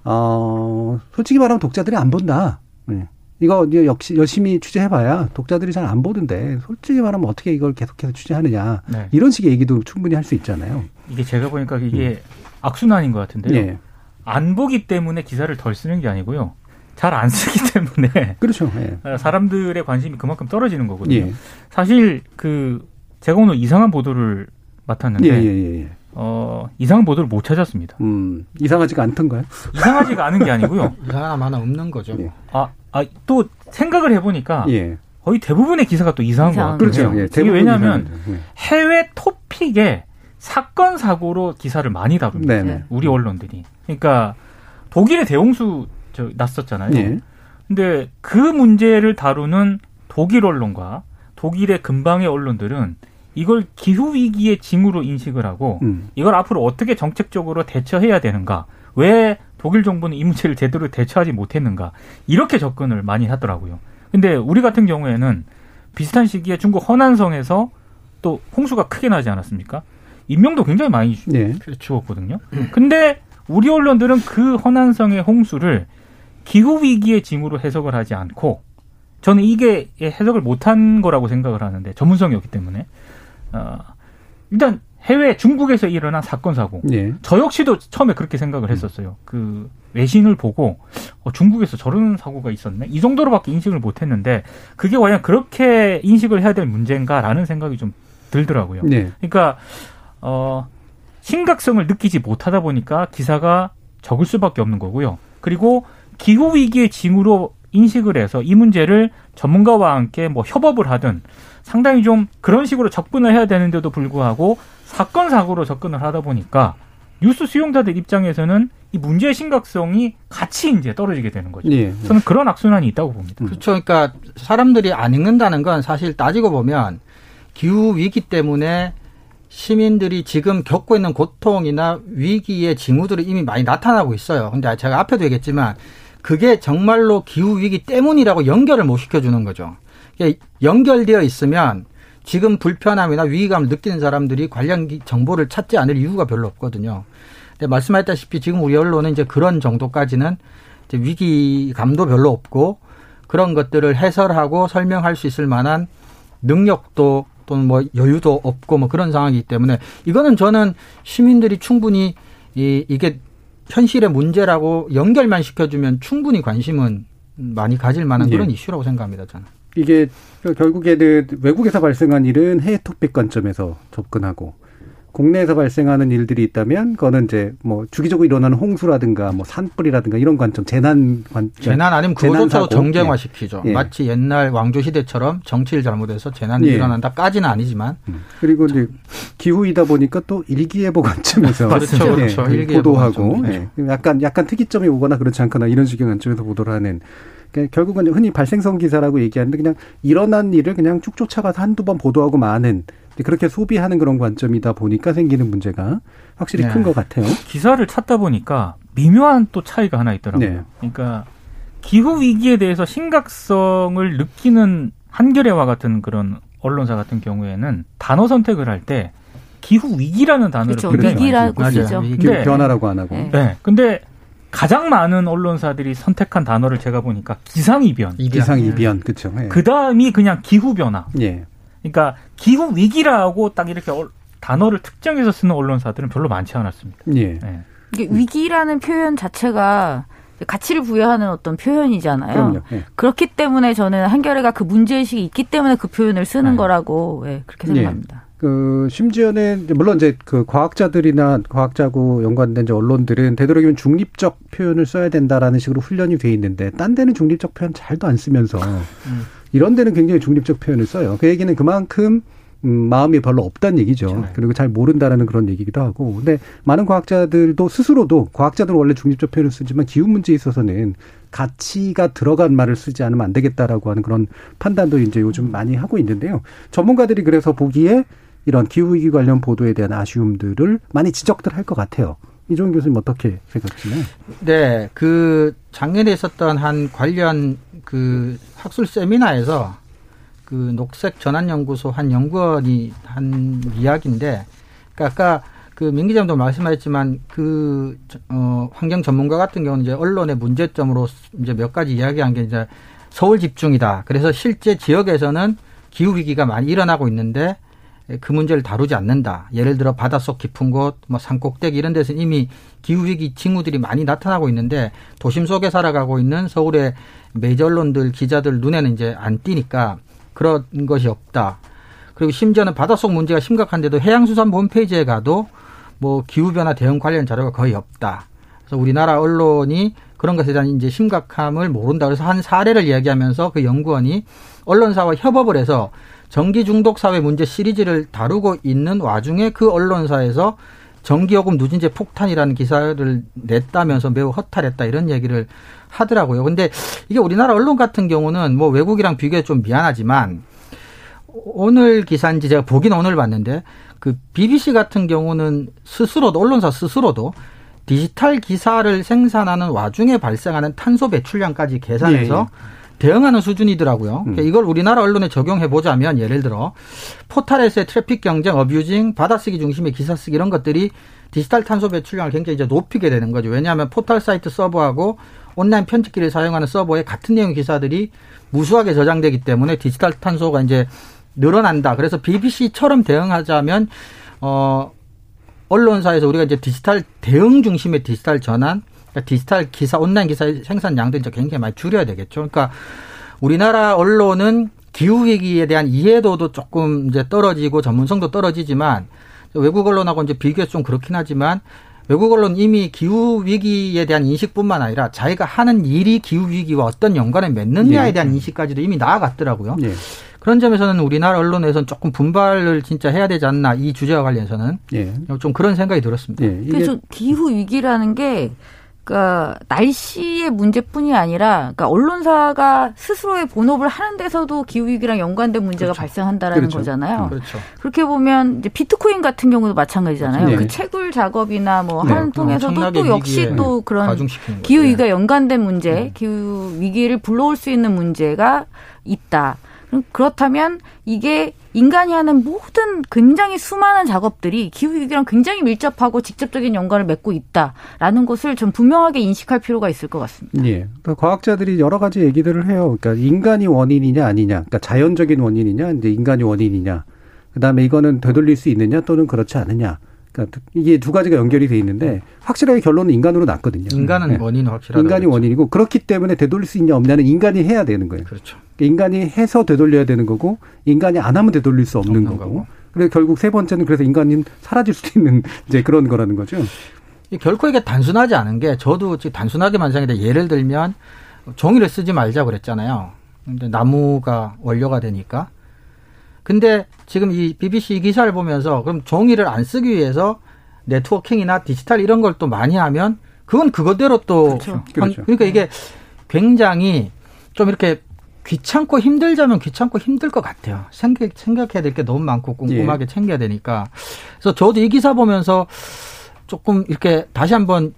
어, 솔직히 말하면 독자들이 안 본다. 네. 이거 이제 역시 열심히 취재해봐야 독자들이 잘 안 보는데 솔직히 말하면 어떻게 이걸 계속해서 취재하느냐 네. 이런 식의 얘기도 충분히 할 수 있잖아요. 이게 제가 보니까 이게 음. 악순환인 것 같은데요. 네. 안 보기 때문에 기사를 덜 쓰는 게 아니고요. 잘 안 쓰기 때문에 그렇죠. 예. 사람들의 관심이 그만큼 떨어지는 거거든요. 예. 사실 그 제가 오늘 이상한 보도를 맡았는데 예, 예, 예, 어, 이상한 보도를 못 찾았습니다. 음, 이상하지가 않던가요? 이상하지가 않은 게 아니고요. 이상한 하나 없는 거죠. 아, 아, 또 생각을 해보니까 거의 대부분의 기사가 또 이상한 것 같아요. 그렇죠. 예, 이게 왜냐하면 예. 해외 토픽에 사건 사고로 기사를 많이 다룹니다. 네네. 우리 언론들이. 그러니까 독일의 대홍수 저 났었잖아요. 예. 근데 그 문제를 다루는 독일 언론과 독일의 근방의 언론들은 이걸 기후 위기의 징후로 인식을 하고 음. 이걸 앞으로 어떻게 정책적으로 대처해야 되는가? 왜 독일 정부는 이 문제를 제대로 대처하지 못했는가? 이렇게 접근을 많이 하더라고요. 근데 우리 같은 경우에는 비슷한 시기에 중국 허난성에서 또 홍수가 크게 나지 않았습니까? 인명도 굉장히 많이 주- 예. 죽었거든요. 근데 우리 언론들은 그 허난성의 홍수를 기후 위기의 징후로 해석을 하지 않고 저는 이게 해석을 못한 거라고 생각을 하는데 전문성이 없기 때문에 어, 일단 해외 중국에서 일어난 사건 사고 예. 저 역시도 처음에 그렇게 생각을 했었어요. 그 외신을 보고 어, 중국에서 저런 사고가 있었네. 이 정도로밖에 인식을 못했는데 그게 과연 그렇게 인식을 해야 될 문제인가라는 생각이 좀 들더라고요. 예. 그러니까 어 심각성을 느끼지 못하다 보니까 기사가 적을 수밖에 없는 거고요. 그리고 기후 위기의 징후로 인식을 해서 이 문제를 전문가와 함께 뭐 협업을 하든 상당히 좀 그런 식으로 접근을 해야 되는데도 불구하고 사건 사고로 접근을 하다 보니까 뉴스 수용자들 입장에서는 이 문제의 심각성이 같이 이제 떨어지게 되는 거죠. 예. 저는 그런 악순환이 있다고 봅니다. 그렇죠. 그러니까 사람들이 안 읽는다는 건 사실 따지고 보면 기후 위기 때문에 시민들이 지금 겪고 있는 고통이나 위기의 징후들이 이미 많이 나타나고 있어요. 근데 제가 앞에도 얘기했지만 그게 정말로 기후 위기 때문이라고 연결을 못 시켜주는 거죠. 연결되어 있으면 지금 불편함이나 위기감을 느끼는 사람들이 관련 기- 정보를 찾지 않을 이유가 별로 없거든요. 근데 말씀하셨다시피 지금 우리 언론은 이제 그런 정도까지는 이제 위기감도 별로 없고 그런 것들을 해설하고 설명할 수 있을 만한 능력도 또는 뭐 여유도 없고 뭐 그런 상황이기 때문에 이거는 저는 시민들이 충분히 이 이게 현실의 문제라고 연결만 시켜주면 충분히 관심은 많이 가질 만한 예. 그런 이슈라고 생각합니다 저는. 이게 결국에는 외국에서 발생한 일은 해외 토픽 관점에서 접근하고 국내에서 발생하는 일들이 있다면 그거는 이제 뭐 주기적으로 일어나는 홍수라든가 뭐 산불이라든가 이런 관점 재난 관 재난 아니면 그거조차도 사고. 정쟁화시키죠. 예. 마치 옛날 왕조 시대처럼 정치를 잘못해서 재난이 예. 일어난다까지는 아니지만 음. 그리고 이제 기후이다 보니까 또 일기예보 관점에서 그렇죠, 예, 그렇죠. 그 일기예보 보도하고 관점이죠. 예. 약간 약간 특이점이 오거나 그렇지 않거나 이런 식의 관점에서 보도를 하는 그러니까 결국은 흔히 발생성 기사라고 얘기하는데 그냥 일어난 일을 그냥 쭉 쫓아가서 한두 번 보도하고 마는 그렇게 소비하는 그런 관점이다 보니까 생기는 문제가 확실히 네. 큰것 같아요. 기사를 찾다 보니까 미묘한 또 차이가 하나 있더라고요. 네. 그러니까 기후 위기에 대해서 심각성을 느끼는 한겨레와 같은 그런 언론사 같은 경우에는 단어 선택을 할 때 기후 위기라는 단어를 그렇죠. 굉장히 많이 위기라고. 쓰죠. 네. 변화라고 안 하고. 네. 네. 근데 가장 많은 언론사들이 선택한 단어를 제가 보니까 기상이변. 기상 이변 그렇죠. 예. 그 다음이 그냥 기후 변화. 예. 그러니까 기후 위기라고 딱 이렇게 얼- 단어를 특정해서 쓰는 언론사들은 별로 많지 않았습니다. 예. 네. 이게 위기라는 표현 자체가 가치를 부여하는 어떤 표현이잖아요. 그럼요. 예. 그렇기 때문에 저는 한겨레가 그 문제의식이 있기 때문에 그 표현을 쓰는 네. 거라고 예, 그렇게 예. 생각합니다. 그 심지어는 물론 이제 그 과학자들이나 과학자고 연관된 이제 언론들은 되도록이면 중립적 표현을 써야 된다라는 식으로 훈련이 돼 있는데 딴 데는 중립적 표현 잘도 안 쓰면서 이런 데는 굉장히 중립적 표현을 써요. 그 얘기는 그만큼 음, 마음이 별로 없다는 얘기죠. 그리고 잘 모른다라는 그런 얘기기도 하고. 근데 많은 과학자들도 스스로도 과학자들은 원래 중립적 표현을 쓰지만 기후 문제에 있어서는 가치가 들어간 말을 쓰지 않으면 안 되겠다라고 하는 그런 판단도 이제 요즘 많이 하고 있는데요. 전문가들이 그래서 보기에 이런 기후위기 관련 보도에 대한 아쉬움들을 많이 지적들 할 것 같아요. 이종훈 교수님 어떻게 생각하시나요? 네, 그 작년에 있었던 한 관련 그 학술 세미나에서 그 녹색 전환 연구소 한 연구원이 한 이야기인데, 그러니까 아까 그 민기장도 말씀하셨지만 그 어, 환경 전문가 같은 경우는 이제 언론의 문제점으로 이제 몇 가지 이야기한 게 이제 서울 집중이다. 그래서 실제 지역에서는 기후 위기가 많이 일어나고 있는데 그 문제를 다루지 않는다. 예를 들어 바닷속 깊은 곳, 뭐 산꼭대기 이런 데서 이미 기후 위기 징후들이 많이 나타나고 있는데 도심 속에 살아가고 있는 서울의 언론들 기자들 눈에는 이제 안 띄니까 그런 것이 없다. 그리고 심지어는 바닷속 문제가 심각한데도 해양수산부 홈페이지에 가도 뭐 기후변화 대응 관련 자료가 거의 없다. 그래서 우리나라 언론이 그런 것에 대한 이제 심각함을 모른다. 그래서 한 사례를 이야기하면서 그 연구원이 언론사와 협업을 해서 전기 중독 사회 문제 시리즈를 다루고 있는 와중에 그 언론사에서 전기요금 누진제 폭탄이라는 기사를 냈다면서 매우 허탈했다 이런 얘기를 하더라고요. 근데 이게 우리나라 언론 같은 경우는 뭐 외국이랑 비교해 좀 미안하지만 오늘 기사인지 제가 보긴 오늘 봤는데 그 BBC 같은 경우는 스스로도 언론사 스스로도 디지털 기사를 생산하는 와중에 발생하는 탄소 배출량까지 계산해서 예. 대응하는 수준이더라고요. 그러니까 이걸 우리나라 언론에 적용해 보자면 예를 들어 포탈에서의 트래픽 경쟁, abusing, 받아쓰기 중심의 기사 쓰기 이런 것들이 디지털 탄소 배출량을 굉장히 이제 높이게 되는 거죠. 왜냐하면 포털 사이트 서버하고 온라인 편집기를 사용하는 서버에 같은 내용 기사들이 무수하게 저장되기 때문에 디지털 탄소가 이제 늘어난다. 그래서 BBC처럼 대응하자면 어 언론사에서 우리가 이제 디지털 대응 중심의 디지털 전환 그러니까 디지털 기사, 온라인 기사 생산량도 이제 굉장히 많이 줄여야 되겠죠. 그러니까 우리나라 언론은 기후 위기에 대한 이해도도 조금 이제 떨어지고 전문성도 떨어지지만 외국 언론하고 이제 비교해서 좀 그렇긴 하지만 외국 언론 이미 기후 위기에 대한 인식뿐만 아니라 자기가 하는 일이 기후 위기와 어떤 연관을 맺느냐에 예. 대한 인식까지도 이미 나아갔더라고요. 예. 그런 점에서는 우리나라 언론에서는 조금 분발을 진짜 해야 되지 않나 이 주제와 관련해서는 예. 좀 그런 생각이 들었습니다. 예. 그래서 기후 위기라는 게 그러니까 날씨의 문제뿐이 아니라 그러니까 언론사가 스스로의 본업을 하는 데서도 기후 위기랑 연관된 문제가 그렇죠. 발생한다라는 그렇죠. 거잖아요. 음. 그렇죠. 그렇게 보면 이제 비트코인 같은 경우도 마찬가지잖아요. 네. 그 채굴 작업이나 뭐 네. 하는 통해서도 또 역시 또 그런 기후 위기가 연관된 문제, 네. 기후 위기를 불러올 수 있는 문제가 있다. 그렇다면 이게 인간이 하는 모든 굉장히 수많은 작업들이 기후위기랑 굉장히 밀접하고 직접적인 연관을 맺고 있다라는 것을 좀 분명하게 인식할 필요가 있을 것 같습니다. 예. 그러니까 과학자들이 여러 가지 얘기들을 해요. 그러니까 인간이 원인이냐 아니냐, 그러니까 자연적인 원인이냐, 이제 인간이 원인이냐, 그 다음에 이거는 되돌릴 수 있느냐 또는 그렇지 않느냐. 그러니까 이게 두 가지가 연결이 돼 있는데 확실하게 결론은 인간으로 났거든요. 인간은 네. 원인 확실하다. 인간이 그렇죠. 원인이고 그렇기 때문에 되돌릴 수 있냐 없냐는 인간이 해야 되는 거예요. 그렇죠. 그러니까 인간이 해서 되돌려야 되는 거고 인간이 안 하면 되돌릴 수 없는, 없는 거고. 그래서 결국 세 번째는 그래서 인간이 사라질 수도 있는 이제 그런 거라는 거죠. 결코 이게 단순하지 않은 게 저도 단순하게만 생각했는데 예를 들면 종이를 쓰지 말자 그랬잖아요. 근데 나무가 원료가 되니까 근데 지금 이 BBC 기사를 보면서 그럼 종이를 안 쓰기 위해서 네트워킹이나 디지털 이런 걸 또 많이 하면 그건 그거대로 또 그렇죠. 그렇죠. 그러니까 이게 굉장히 좀 이렇게 귀찮고 힘들자면 귀찮고 힘들 것 같아요. 생각, 생각해야 될 게 너무 많고 꼼꼼하게 예. 챙겨야 되니까. 그래서 저도 이 기사 보면서 조금 이렇게 다시 한번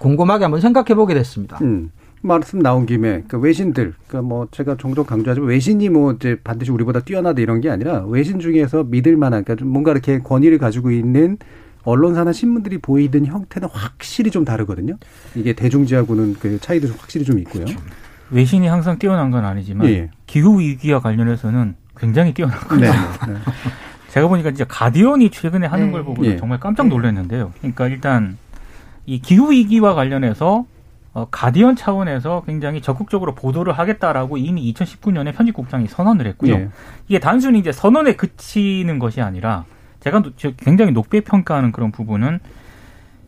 곰곰하게 한번 생각해 보게 됐습니다. 음. 말씀 나온 김에 그 외신들 그뭐 제가 종종 강조하지만 외신이 뭐 이제 반드시 우리보다 뛰어나다 이런 게 아니라 외신 중에서 믿을 만한 그러니까 뭔가 이렇게 권위를 가지고 있는 언론사나 신문들이 보이던 형태는 확실히 좀 다르거든요. 이게 대중지하고는 그 차이도 확실히 좀 있고요. 그렇죠. 외신이 항상 뛰어난 건 아니지만 예. 기후 위기와 관련해서는 굉장히 뛰어나거든요. 네. 네. 제가 보니까 진짜 가디언이 최근에 하는 네. 걸 보고 예. 정말 깜짝 놀랐는데요. 그러니까 일단 이 기후 위기와 관련해서 어, 가디언 차원에서 굉장히 적극적으로 보도를 하겠다라고 이미 2019년에 편집국장이 선언을 했고요. 예. 이게 단순히 이제 선언에 그치는 것이 아니라 제가 굉장히 높게 평가하는 그런 부분은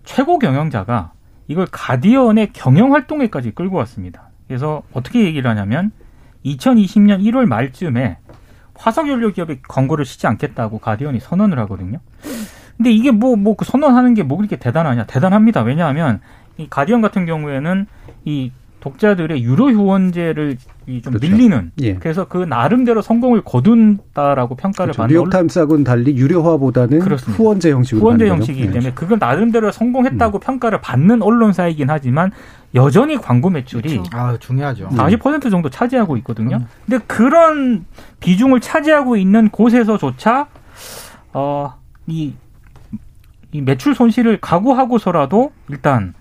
최고 경영자가 이걸 가디언의 경영 활동에까지 끌고 왔습니다. 그래서 어떻게 얘기를 하냐면 2020년 1월 말쯤에 화석연료 기업이 광고를 쉬지 않겠다고 가디언이 선언을 하거든요. 근데 이게 뭐, 뭐, 그 선언하는 게 뭐 그렇게 대단하냐? 대단합니다. 왜냐하면 이 가디언 같은 경우에는 이 독자들의 유료 후원제를 좀 그렇죠. 밀리는 예. 그래서 그 나름대로 성공을 거둔다라고 평가를 그렇죠. 받는 뉴욕타임스하고는 달리 유료화보다는 그렇습니다. 후원제 형식으로 후원제 형식이기 때문에 네. 그걸 나름대로 성공했다고 음. 평가를 받는 언론사이긴 하지만 여전히 광고 매출이 그렇죠. 아, 중요하죠. 40% 정도 차지하고 있거든요. 음. 근데 그런 비중을 차지하고 있는 곳에서조차 어이 이 매출 손실을 각오하고서라도 일단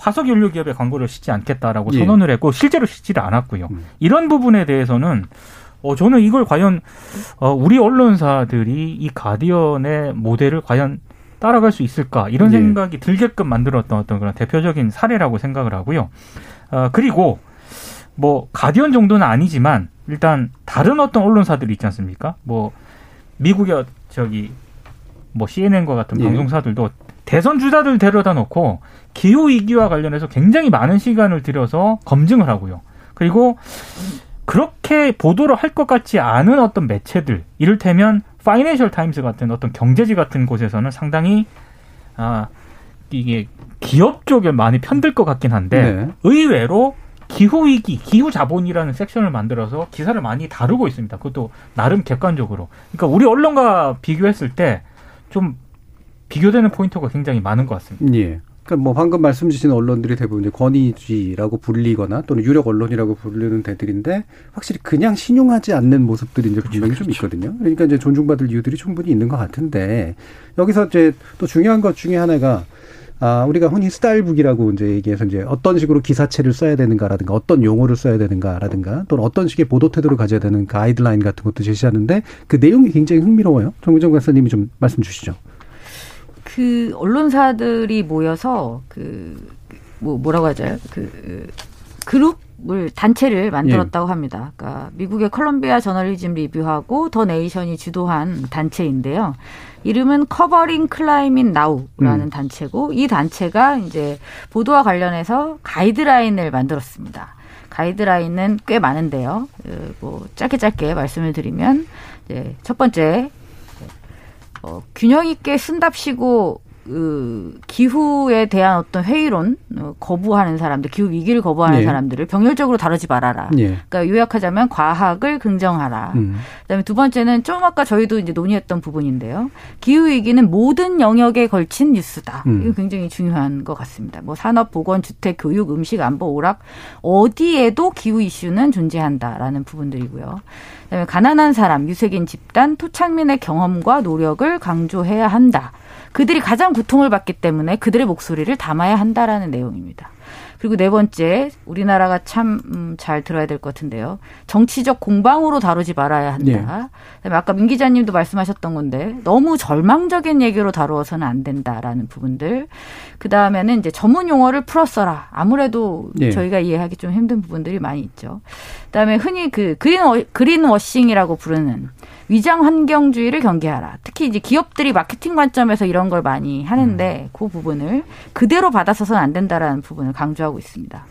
화석 연료 기업의 광고를 싣지 않겠다라고 예. 선언을 했고 실제로 싣지를 않았고요. 음. 이런 부분에 대해서는 어 저는 이걸 과연 어 우리 언론사들이 이 가디언의 모델을 과연 따라갈 수 있을까 이런 예. 생각이 들게끔 만들었던 어떤 그런 대표적인 사례라고 생각을 하고요. 어 그리고 뭐 가디언 정도는 아니지만 일단 다른 어떤 언론사들이 있지 않습니까? 뭐 미국의 저기 뭐 CNN과 같은 예. 방송사들도 대선 주자들 데려다 놓고 기후 위기와 관련해서 굉장히 많은 시간을 들여서 검증을 하고요. 그리고 그렇게 보도를 할 것 같지 않은 어떤 매체들, 이를테면 파이낸셜 타임스 같은 어떤 경제지 같은 곳에서는 상당히 아 이게 기업 쪽에 많이 편들 것 같긴 한데 네. 의외로 기후 위기, 기후 자본이라는 섹션을 만들어서 기사를 많이 다루고 있습니다. 그것도 나름 객관적으로. 그러니까 우리 언론과 비교했을 때 좀 비교되는 포인트가 굉장히 많은 것 같습니다. 예. 그러니까 뭐 방금 말씀 주신 언론들이 대부분 이제 권위주의라고 불리거나 또는 유력 언론이라고 부르는 데들인데 확실히 그냥 신용하지 않는 모습들이 이제 분명히 좀 있거든요. 그러니까 이제 존중받을 이유들이 충분히 있는 것 같은데 여기서 이제 또 중요한 것 중에 하나가 아, 우리가 흔히 스타일북이라고 이제 얘기해서 이제 어떤 식으로 기사체를 써야 되는가라든가 어떤 용어를 써야 되는가라든가 또는 어떤 식의 보도 태도를 가져야 되는 가이드라인 같은 것도 제시하는데 그 내용이 굉장히 흥미로워요. 정의정 박사님이 좀 말씀 주시죠. 그 언론사들이 모여서 그 뭐 뭐라고 하죠? 그 그룹 을 단체를 만들었다고 합니다. 그러니까 미국의 컬럼비아 저널리즘 리뷰하고 더 네이션이 주도한 단체인데요. 이름은 Covering Climate Now라는 음. 단체고 이 단체가 이제 보도와 관련해서 가이드라인을 만들었습니다. 가이드라인은 꽤 많은데요. 그뭐 짧게 짧게 말씀을 드리면 이제 첫 번째 어, 균형 있게 쓴답시고 그 기후에 대한 어떤 회의론 어, 거부하는 사람들, 기후 위기를 거부하는 예. 사람들을 병렬적으로 다루지 말아라. 예. 그러니까 요약하자면 과학을 긍정하라. 음. 그다음에 두 번째는 좀 아까 저희도 이제 논의했던 부분인데요. 기후 위기는 모든 영역에 걸친 뉴스다. 음. 이거 굉장히 중요한 것 같습니다. 뭐 산업, 보건, 주택, 교육, 음식, 안보, 오락 어디에도 기후 이슈는 존재한다라는 부분들이고요. 그다음에 가난한 사람, 유색인 집단, 토착민의 경험과 노력을 강조해야 한다. 그들이 가장 고통을 받기 때문에 그들의 목소리를 담아야 한다라는 내용입니다. 그리고 네 번째, 우리나라가 참 음, 잘 들어야 될 것 같은데요. 정치적 공방으로 다루지 말아야 한다. 네. 아까 민 기자님도 말씀하셨던 건데 너무 절망적인 얘기로 다루어서는 안 된다라는 부분들. 그 다음에는 이제 전문 용어를 풀어써라. 아무래도 네. 저희가 이해하기 좀 힘든 부분들이 많이 있죠. 그다음에 흔히 그 green wa- green washing이라고 부르는 위장 환경주의를 경계하라. 특히 이제 기업들이 마케팅 관점에서 이런 걸 많이 하는데 그 부분을 그대로 받아서는 안 된다라는 부분을 강조하고 있습니다.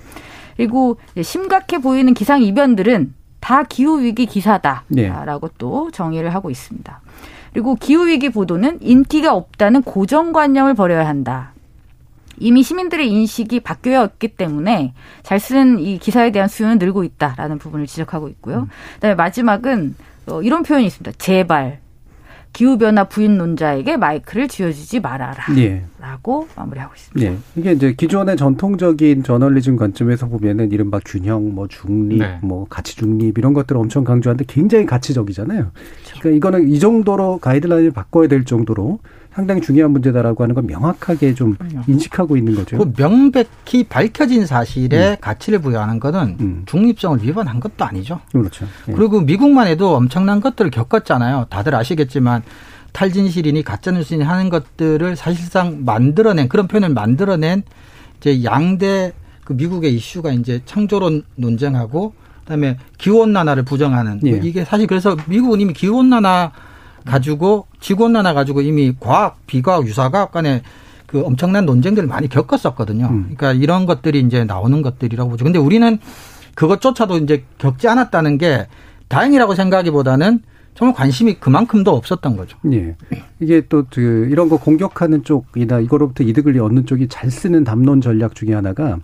그리고 심각해 보이는 기상 이변들은 다 기후 위기 기사다라고 네. 또 정의를 하고 있습니다. 그리고 기후 위기 보도는 인기가 없다는 고정관념을 버려야 한다. 이미 시민들의 인식이 바뀌어 있기 때문에 잘 쓴 이 기사에 대한 수요는 늘고 있다라는 부분을 지적하고 있고요. 그다음에 마지막은 어, 이런 표현이 있습니다. 제발 기후변화 부인론자에게 마이크를 쥐어주지 말아라. 예. 라고 마무리하고 있습니다. 네. 이게 이제 기존의 전통적인 저널리즘 관점에서 보면은 이른바 균형, 뭐 중립, 네. 뭐 가치 중립 이런 것들을 엄청 강조하는데 굉장히 가치적이잖아요. 그러니까 이거는 이 정도로 가이드라인을 바꿔야 될 정도로 상당히 중요한 문제다라고 하는 건 명확하게 좀 인식하고 있는 거죠. 그 명백히 밝혀진 사실에 가치를 부여하는 것은 음. 중립성을 위반한 것도 아니죠. 그렇죠. 예. 그리고 미국만 해도 엄청난 것들을 겪었잖아요. 다들 아시겠지만 탈진실이니 가짜뉴스니 하는 것들을 사실상 만들어낸 그런 표현을 만들어낸 이제 양대 그 미국의 이슈가 이제 창조론 논쟁하고 그다음에 기후온난화를 부정하는 예. 이게 사실 그래서 미국은 이미 기후온난화 가지고 지구온난화 가지고 이미 과학, 비과학, 유사과학 간에 그 엄청난 논쟁들을 많이 겪었었거든요. 음. 그러니까 이런 것들이 이제 나오는 것들이라고 보죠. 근데 우리는 그것조차도 이제 겪지 않았다는 게 다행이라고 생각하기보다는 정말 관심이 그만큼도 없었던 거죠. 예. 이게 또 그 이런 거 공격하는 쪽이나 이거로부터 이득을 얻는 쪽이 잘 쓰는 담론 전략 중에 하나가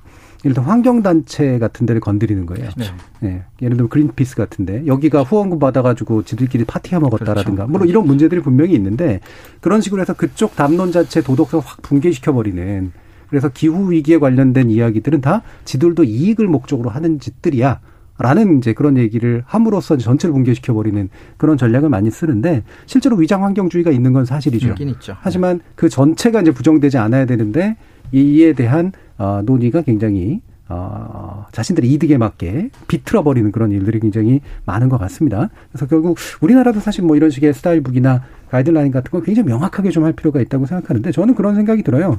들어 환경단체 같은 데를 건드리는 거예요. 네. 예. 예를 들면 그린피스 같은데 여기가 후원금 받아가지고 지들끼리 파티해 먹었다라든가 그렇죠. 물론 이런 문제들이 분명히 있는데 그런 식으로 해서 그쪽 담론 자체 도덕성 확 붕괴시켜 버리는 그래서 기후 위기에 관련된 이야기들은 다 지들도 이익을 목적으로 하는 짓들이야. 라는 이제 그런 얘기를 함으로써 전체를 붕괴시켜 버리는 그런 전략을 많이 쓰는데 실제로 위장 환경주의가 있는 건 사실이죠. 있긴 있죠. 하지만 그 전체가 이제 부정되지 않아야 되는데 이에 대한 어, 논의가 굉장히 어, 자신들의 이득에 맞게 비틀어 버리는 그런 일들이 굉장히 많은 것 같습니다. 그래서 결국 우리나라도 사실 뭐 이런 식의 스타일북이나 가이드라인 같은 거 굉장히 명확하게 좀 할 필요가 있다고 생각하는데 저는 그런 생각이 들어요.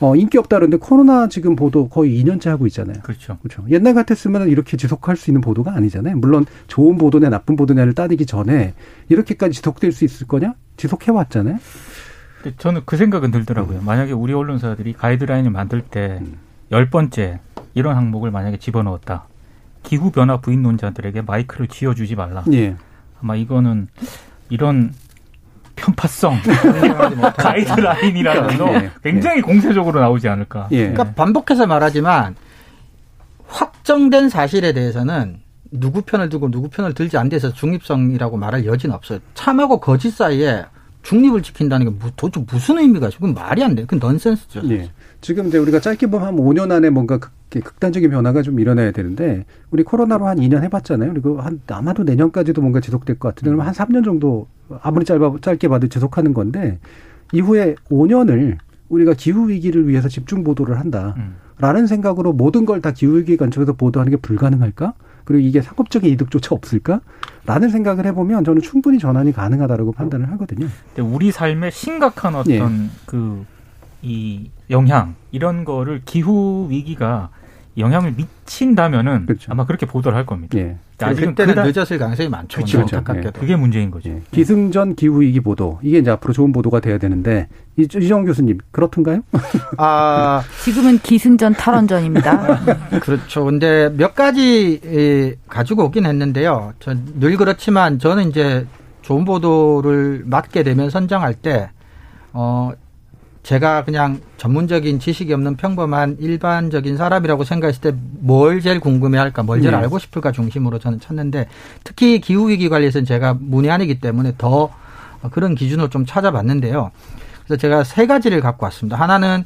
어, 인기 없다 그러는데 코로나 지금 보도 거의 2년째 하고 있잖아요. 그렇죠. 그렇죠. 옛날 같았으면 이렇게 지속할 수 있는 보도가 아니잖아요. 물론 좋은 보도냐 나쁜 보도냐를 따지기 전에 이렇게까지 지속될 수 있을 거냐? 지속해 왔잖아요. 근데 저는 그 생각은 들더라고요. 만약에 우리 언론사들이 가이드라인을 만들 때 열 번째 이런 항목을 만약에 집어넣었다. 기후 변화 부인론자들에게 마이크를 쥐어주지 말라. 예. 아마 이거는 이런 편파성 가이드라인이라는 거 예. 굉장히 공세적으로 나오지 않을까. 예. 그러니까 반복해서 말하지만 확정된 사실에 대해서는 누구 편을 두고 누구 편을 들지 않는 데서 중립성이라고 말할 여지는 없어요. 참하고 거짓 사이에 중립을 지킨다는 게 무- 도대체 무슨 의미가 있어? 그건 말이 안 돼. 그건 넌센스죠. 예. 지금 이제 우리가 짧게 보면 한 5년 안에 뭔가 극, 극단적인 변화가 좀 일어나야 되는데 우리 코로나로 한 2년 해봤잖아요. 그리고 한 아마도 내년까지도 뭔가 지속될 것 같은데 그러면 한 3년 정도 아무리 짧아 짧게 봐도 지속하는 건데 이후에 5년을 우리가 기후 위기를 위해서 집중 보도를 한다라는 음. 생각으로 모든 걸 다 기후 위기 관점에서 보도하는 게 불가능할까? 그리고 이게 상업적인 이득조차 없을까? 라는 생각을 해보면 저는 충분히 전환이 가능하다라고 판단을 하거든요. 근데 우리 삶에 심각한 어떤 예. 그이 영향 이런 거를 기후 위기가 영향을 미친다면은 그렇죠. 아마 그렇게 보도를 할 겁니다. 예. 아직은 그때는 그다- 늦었을 가능성이 많죠. 그렇죠, 그렇죠. 안타깝게도. 그게 문제인 거죠. 예. 기승전 기후 위기 보도 이게 이제 앞으로 좋은 보도가 돼야 되는데 이- 이정 교수님 그렇던가요? 아, 지금은 기승전 탈원전입니다. 그렇죠. 근데 몇 가지 에, 가지고 오긴 했는데요. 전 늘 그렇지만 저는 이제 좋은 보도를 맡게 되면 선정할 때, 어, 제가 그냥 전문적인 지식이 없는 평범한 일반적인 사람이라고 생각했을 때 뭘 제일 궁금해 할까, 뭘 제일 네. 알고 싶을까 중심으로 저는 찾는데 특히 기후 위기 관리에서는 제가 문외한이기 때문에 더 그런 기준으로 좀 찾아봤는데요. 그래서 제가 세 가지를 갖고 왔습니다. 하나는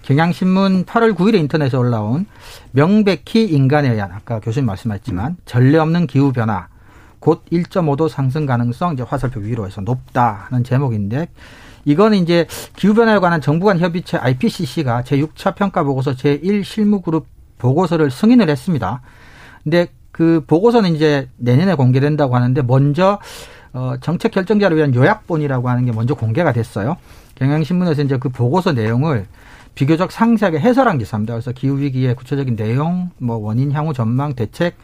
경향신문 8월 9일에 인터넷에 올라온 명백히 인간에 의한 아까 교수님 말씀하셨지만 전례 없는 기후 변화 곧 1.5도 상승 가능성 이제 화살표 위로 해서 높다는 제목인데 이거는 이제 기후 변화에 관한 정부 간 협의체 IPCC가 제6차 평가 보고서 제1 실무 그룹 보고서를 승인을 했습니다. 근데 그 보고서는 이제 내년에 공개된다고 하는데 먼저 어 정책 결정자를 위한 요약본이라고 하는 게 먼저 공개가 됐어요. 경향신문에서 이제 그 보고서 내용을 비교적 상세하게 해설한 기사입니다. 그래서 기후 위기의 구체적인 내용, 뭐 원인 향후 전망, 대책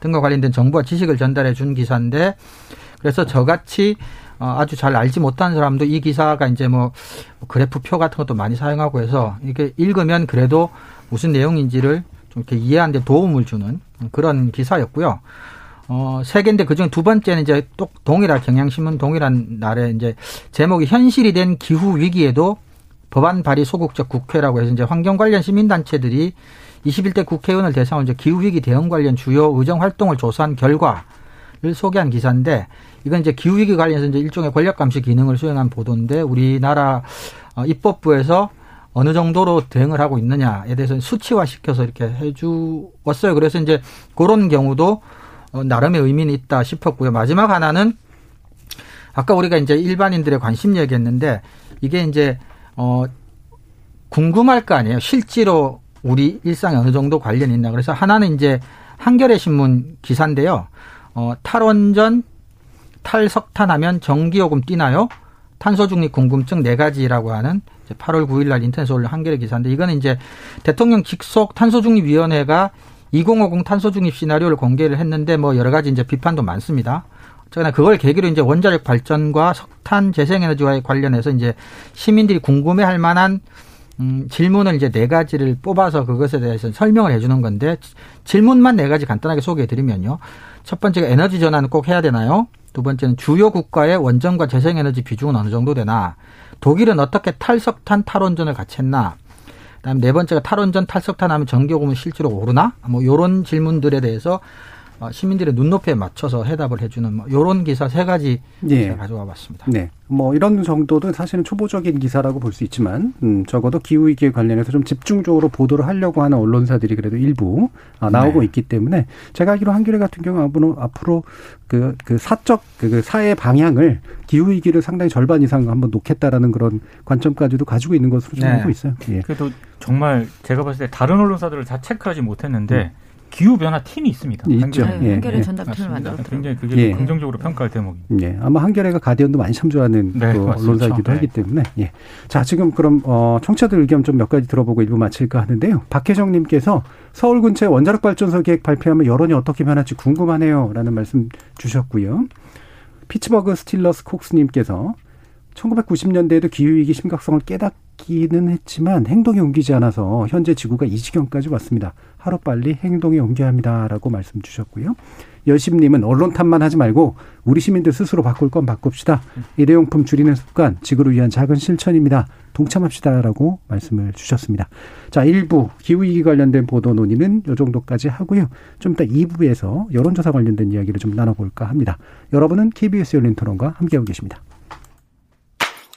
등과 관련된 정보와 지식을 전달해 준 기사인데 그래서 저같이 어, 아주 잘 알지 못한 사람도 이 기사가 이제 뭐 그래프표 같은 것도 많이 사용하고 해서 이렇게 읽으면 그래도 무슨 내용인지를 좀 이렇게 이해하는 데 도움을 주는 그런 기사였고요. 어, 세 개인데 그중 두 번째는 이제 또 동일한 경향신문 동일한 날에 이제 제목이 현실이 된 기후 위기에도 법안 발의 소극적 국회라고 해서 이제 환경 관련 시민단체들이 21대 국회의원을 대상으로 이제 기후 위기 대응 관련 주요 의정 활동을 조사한 결과를 소개한 기사인데 이건 이제 기후 위기 관련해서 이제 일종의 권력 감시 기능을 수행한 보도인데 우리나라 어, 입법부에서 어느 정도로 대응을 하고 있느냐에 대해서 수치화 시켜서 이렇게 해주었어요. 그래서 이제 그런 경우도 어, 나름의 의미는 있다 싶었고요. 마지막 하나는 아까 우리가 이제 일반인들의 관심 얘기했는데 이게 이제 어 궁금할 거 아니에요. 실제로 우리 일상에 어느 정도 관련이 있나. 그래서 하나는 이제 한겨레 신문 기사인데요. 어 탈원전 탈석탄하면 전기요금 뛰나요? 탄소 중립 궁금증 네 가지라고 하는 이제 8월 9일 날 인터넷에 올린 한겨레 기사인데 이거는 이제 대통령 직속 탄소 중립 위원회가 2050 탄소 중립 시나리오를 공개를 했는데 뭐 여러 가지 이제 비판도 많습니다. 어쨌거나 그걸 계기로 이제 원자력 발전과 석탄 재생에너지와 관련해서 이제 시민들이 궁금해할 만한 음, 질문을 이제 네 가지를 뽑아서 그것에 대해서 설명을 해주는 건데 질문만 네 가지 간단하게 소개해드리면요. 첫 번째가 에너지 전환은 꼭 해야 되나요? 두 번째는 주요 국가의 원전과 재생에너지 비중은 어느 정도 되나? 독일은 어떻게 탈석탄 탈원전을 같이 했나? 그다음 네 번째가 탈원전 탈석탄 하면 전기요금은 실제로 오르나? 뭐 요런 질문들에 대해서 어, 시민들의 눈높이에 맞춰서 해답을 해주는 뭐 요런 기사 세 가지 예. 제가 가져와 봤습니다. 네. 뭐 이런 정도는 사실은 초보적인 기사라고 볼 수 있지만 음, 적어도 기후 위기에 관련해서 좀 집중적으로 보도를 하려고 하는 언론사들이 그래도 일부 아, 나오고 네. 있기 때문에 제가 알기로 한겨레 같은 경우 앞으로 앞으로 그, 그 사적 그, 그 사회 방향을 기후 위기를 상당히 절반 이상 한번 놓겠다라는 그런 관점까지도 가지고 있는 것으로 좀 네. 알고 있어요. 예. 그래도 정말 제가 봤을 때 다른 언론사들을 다 체크하지 못했는데 기후 변화 팀이 있습니다. 음. 있죠. 한겨레. 네, 예, 한겨레 예. 전담팀을. 만들었더라고요. 굉장히 그게 예. 긍정적으로 평가할 대목입니다. 예, 아마 한겨레가 가디언도 많이 참조하는 네, 그 맞습니다. 언론사이기도 네. 하기 때문에 예. 자 지금 그럼 어, 청취자들 의견 좀 몇 가지 들어보고 일부 마칠까 하는데요. 박혜정님께서 서울 근처에 원자력 발전소 계획 발표하면 여론이 어떻게 변할지 궁금하네요라는 말씀 주셨고요. 피츠버그 스틸러스 콕스님께서 1990년대에도 기후위기 심각성을 깨닫 기는 했지만 행동에 옮기지 않아서 현재 지구가 이 지경까지 왔습니다. 하루빨리 행동에 옮겨야 합니다라고 말씀 주셨고요. 여심님은 언론 탓만 하지 말고 우리 시민들 스스로 바꿀 건 바꿉시다. 일회용품 줄이는 습관, 지구를 위한 작은 실천입니다. 동참합시다라고 말씀을 주셨습니다. 자, 1부 기후위기 관련된 보도 논의는 요 정도까지 하고요. 좀 이따 2부에서 여론조사 관련된 이야기를 좀 나눠볼까 합니다. 여러분은 KBS 열린 토론과 함께하고 계십니다.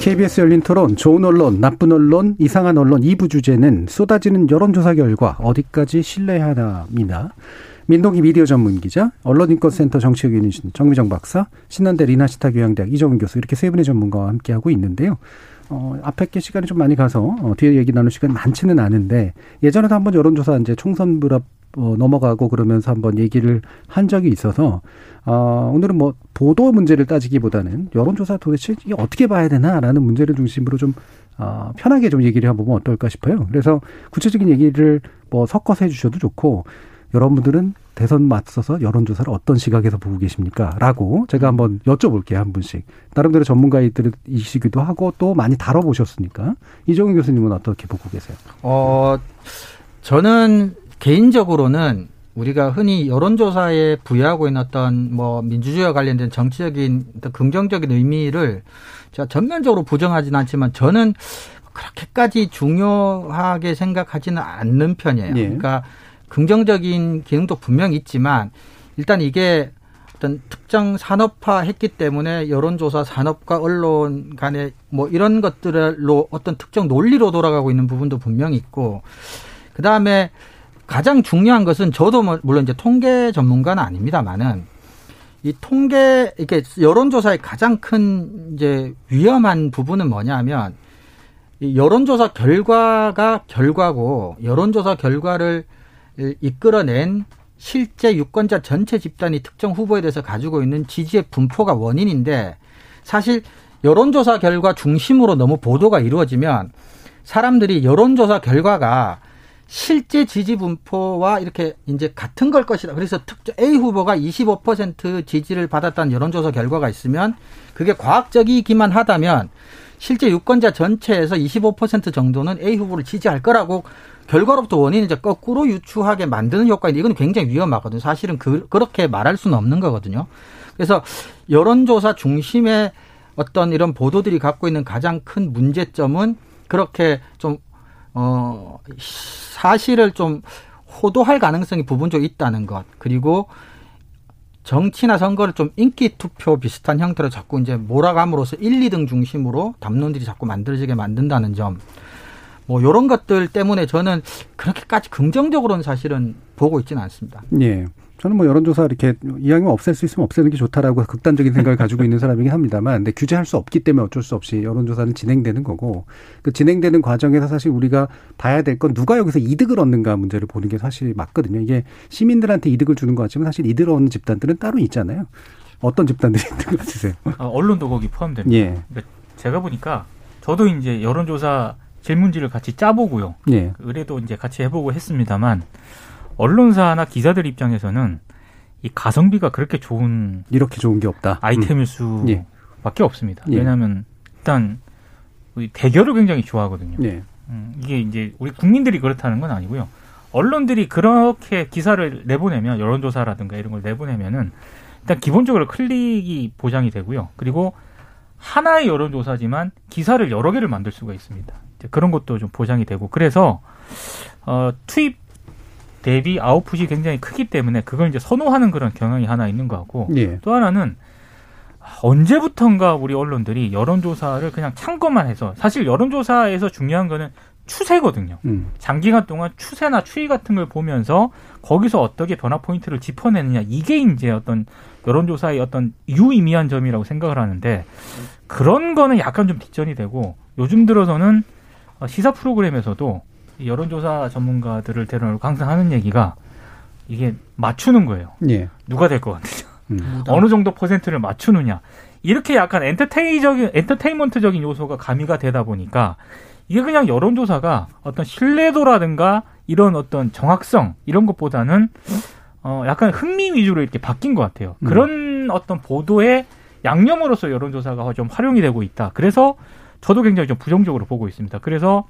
KBS 열린 토론, 좋은 언론, 나쁜 언론, 이상한 언론 2부 주제는 쏟아지는 여론조사 결과 어디까지 신뢰하나입니다. 민동기 미디어 전문 기자, 언론인권센터 정치학위원이신 정미정 박사, 신한대 리나시타 교양대학 이정훈 교수 이렇게 세 분의 전문가와 함께하고 있는데요. 어, 앞에 게 시간이 좀 많이 가서 어, 뒤에 얘기 나눌 시간 많지는 않은데 예전에도 한번 여론조사 이제 총선 불합 어, 넘어가고 그러면서 한번 얘기를 한 적이 있어서 어, 오늘은 뭐 보도 문제를 따지기보다는 여론조사 도대체 이게 어떻게 봐야 되나라는 문제를 중심으로 좀 어, 편하게 좀 얘기를 해보면 어떨까 싶어요. 그래서 구체적인 얘기를 뭐 섞어서 해주셔도 좋고 여러분들은 대선 맞서서 여론조사를 어떤 시각에서 보고 계십니까? 라고 제가 한번 여쭤볼게요, 한 분씩. 나름대로 전문가이시기도 하고 또 많이 다뤄보셨으니까. 이종훈 교수님은 어떻게 보고 계세요? 어, 저는 개인적으로는 우리가 흔히 여론조사에 부여하고 있는 어떤 뭐 민주주의와 관련된 정치적인 어떤 긍정적인 의미를 제가 전면적으로 부정하지는 않지만 저는 그렇게까지 중요하게 생각하지는 않는 편이에요. 예. 그러니까 긍정적인 기능도 분명히 있지만 일단 이게 어떤 특정 산업화 했기 때문에 여론조사 산업과 언론 간의 뭐 이런 것들로 어떤 특정 논리로 돌아가고 있는 부분도 분명히 있고 그 다음에 가장 중요한 것은 저도 뭐 물론 이제 통계 전문가는 아닙니다만은 이 통계 이렇게 여론조사의 가장 큰 이제 위험한 부분은 뭐냐면 이 여론조사 결과가 결과고 여론조사 결과를 이끌어낸 실제 유권자 전체 집단이 특정 후보에 대해서 가지고 있는 지지의 분포가 원인인데 사실 여론조사 결과 중심으로 너무 보도가 이루어지면 사람들이 여론조사 결과가 실제 지지 분포와 이렇게 이제 같은 걸 것이다. 그래서 특정 A 후보가 25% 지지를 받았다는 여론조사 결과가 있으면 그게 과학적이기만 하다면 실제 유권자 전체에서 25% 정도는 A 후보를 지지할 거라고 결과로부터 원인을 이제 거꾸로 유추하게 만드는 효과인데 이건 굉장히 위험하거든요. 사실은 그, 그렇게 말할 수는 없는 거거든요. 그래서 여론조사 중심의 어떤 이런 보도들이 갖고 있는 가장 큰 문제점은 그렇게 좀, 어, 사실을 좀 호도할 가능성이 부분적으로 있다는 것. 그리고 정치나 선거를 좀 인기 투표 비슷한 형태로 자꾸 이제 몰아감으로써 1, 2등 중심으로 담론들이 자꾸 만들어지게 만든다는 점. 뭐 요런 것들 때문에 저는 그렇게까지 긍정적으로는 사실은 보고 있지는 않습니다. 예. 저는 뭐 여론조사 이렇게 이왕이면 없앨 수 있으면 없애는 게 좋다라고 극단적인 생각을 가지고 있는 사람이긴 합니다만, 근데 규제할 수 없기 때문에 어쩔 수 없이 여론조사는 진행되는 거고, 그 진행되는 과정에서 사실 우리가 봐야 될 건 누가 여기서 이득을 얻는가 문제를 보는 게 사실 맞거든요. 이게 시민들한테 이득을 주는 것 같지만 사실 이득을 얻는 집단들은 따로 있잖아요. 어떤 집단들이 이득을 얻으세요? 아, 언론도 거기 포함됩니다. 예. 그러니까 제가 보니까 저도 이제 여론조사 질문지를 같이 짜보고요. 예. 의뢰도 이제 같이 해보고 했습니다만 언론사나 기자들 입장에서는 이 가성비가 그렇게 좋은 이렇게 좋은 게 없다. 아이템일 음. 예. 수밖에 없습니다. 예. 왜냐하면 일단 이 대결을 굉장히 좋아하거든요. 예. 음, 이게 이제 우리 국민들이 그렇다는 건 아니고요. 언론들이 그렇게 기사를 내보내면 여론조사라든가 이런 걸 내보내면은 일단 기본적으로 클릭이 보장이 되고요. 그리고 하나의 여론조사지만 기사를 여러 개를 만들 수가 있습니다. 이제 그런 것도 좀 보장이 되고 그래서 어, 투입 대비 아웃풋이 굉장히 크기 때문에 그걸 이제 선호하는 그런 경향이 하나 있는 것 같고 예. 또 하나는 언제부턴가 우리 언론들이 여론조사를 그냥 참고만 해서 사실 여론조사에서 중요한 거는 추세거든요. 음. 장기간 동안 추세나 추이 같은 걸 보면서 거기서 어떻게 변화 포인트를 짚어내느냐 이게 이제 어떤 여론조사의 어떤 유의미한 점이라고 생각을 하는데 그런 거는 약간 좀 뒷전이 되고 요즘 들어서는 시사 프로그램에서도 이 여론조사 전문가들을 데려놓고 항상 하는 얘기가 이게 맞추는 거예요. 예. 누가 될 것 같으냐. 음. 어느 정도 퍼센트를 맞추느냐. 이렇게 약간 엔터테이적인 엔터테인먼트적인 요소가 가미가 되다 보니까 이게 그냥 여론조사가 어떤 신뢰도라든가 이런 어떤 정확성 이런 것보다는 어 약간 흥미 위주로 이렇게 바뀐 것 같아요. 음. 그런 어떤 보도의 양념으로서 여론조사가 좀 활용이 되고 있다. 그래서 저도 굉장히 좀 부정적으로 보고 있습니다. 그래서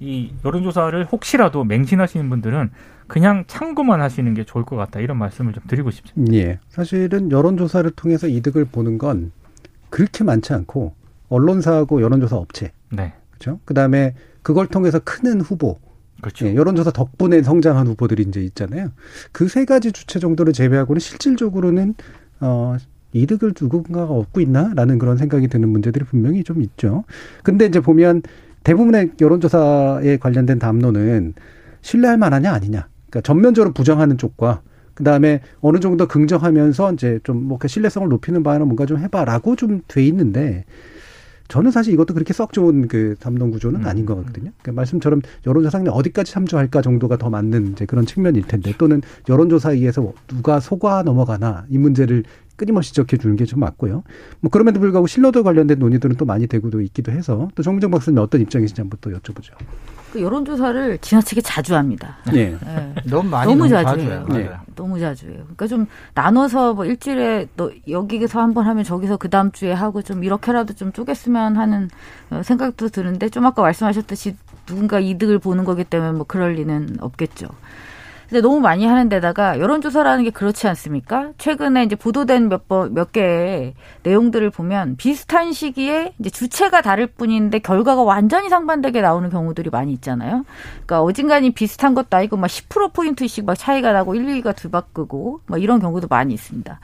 이 여론조사를 혹시라도 맹신하시는 분들은 그냥 참고만 하시는 게 좋을 것 같다. 이런 말씀을 좀 드리고 싶습니다. 예. 사실은 여론조사를 통해서 이득을 보는 건 그렇게 많지 않고 언론사하고 여론조사 업체 네. 그렇죠. 그다음에 그걸 통해서 크는 후보 그렇죠. 예, 여론조사 덕분에 성장한 후보들이 이제 있잖아요. 그 세 가지 주체 정도를 제외하고는 실질적으로는 어 이득을 누군가가 얻고 있나라는 그런 생각이 드는 문제들이 분명히 좀 있죠. 근데 이제 보면 대부분의 여론조사에 관련된 담론은 신뢰할 만하냐 아니냐. 그러니까 전면적으로 부정하는 쪽과 그다음에 어느 정도 긍정하면서 이제 좀뭐 신뢰성을 높이는 바에는 뭔가 좀 해봐라고 좀 돼 있는데 저는 사실 이것도 그렇게 썩 좋은 그 담론 구조는 음. 아닌 것 같거든요. 그러니까 말씀처럼 여론조사는 어디까지 참조할까 정도가 더 맞는 이제 그런 측면일 텐데 또는 여론조사에 의해서 누가 속아 넘어가나 이 문제를 끊임없이 지적해 주는 게 좀 맞고요. 뭐 그럼에도 불구하고 신뢰도 관련된 논의들은 또 많이 되고도 있기도 해서 또 정무정 박사님 어떤 입장이신지 한번 또 여쭤보죠. 그 여론조사를 지나치게 자주 합니다. 예. 예. 너무 많이 너무 너무 자주 해요. 네. 너무 자주 해요. 그러니까 좀 나눠서 뭐 일주일에 너 여기서 한번 하면 저기서 그 다음 주에 하고 좀 이렇게라도 좀 쪼갰으면 하는 어, 생각도 드는데 좀 아까 말씀하셨듯이 누군가 이득을 보는 거기 때문에 뭐 그럴 리는 없겠죠. 근데 너무 많이 하는 데다가 여론조사라는 게 그렇지 않습니까? 최근에 이제 보도된 몇 번, 몇 개의 내용들을 보면 비슷한 시기에 이제 주체가 다를 뿐인데 결과가 완전히 상반되게 나오는 경우들이 많이 있잖아요. 그러니까 어딘가니 비슷한 것도 아니고 막 10%포인트씩 막 차이가 나고 1, 2가 뒤바꾸고 막 이런 경우도 많이 있습니다.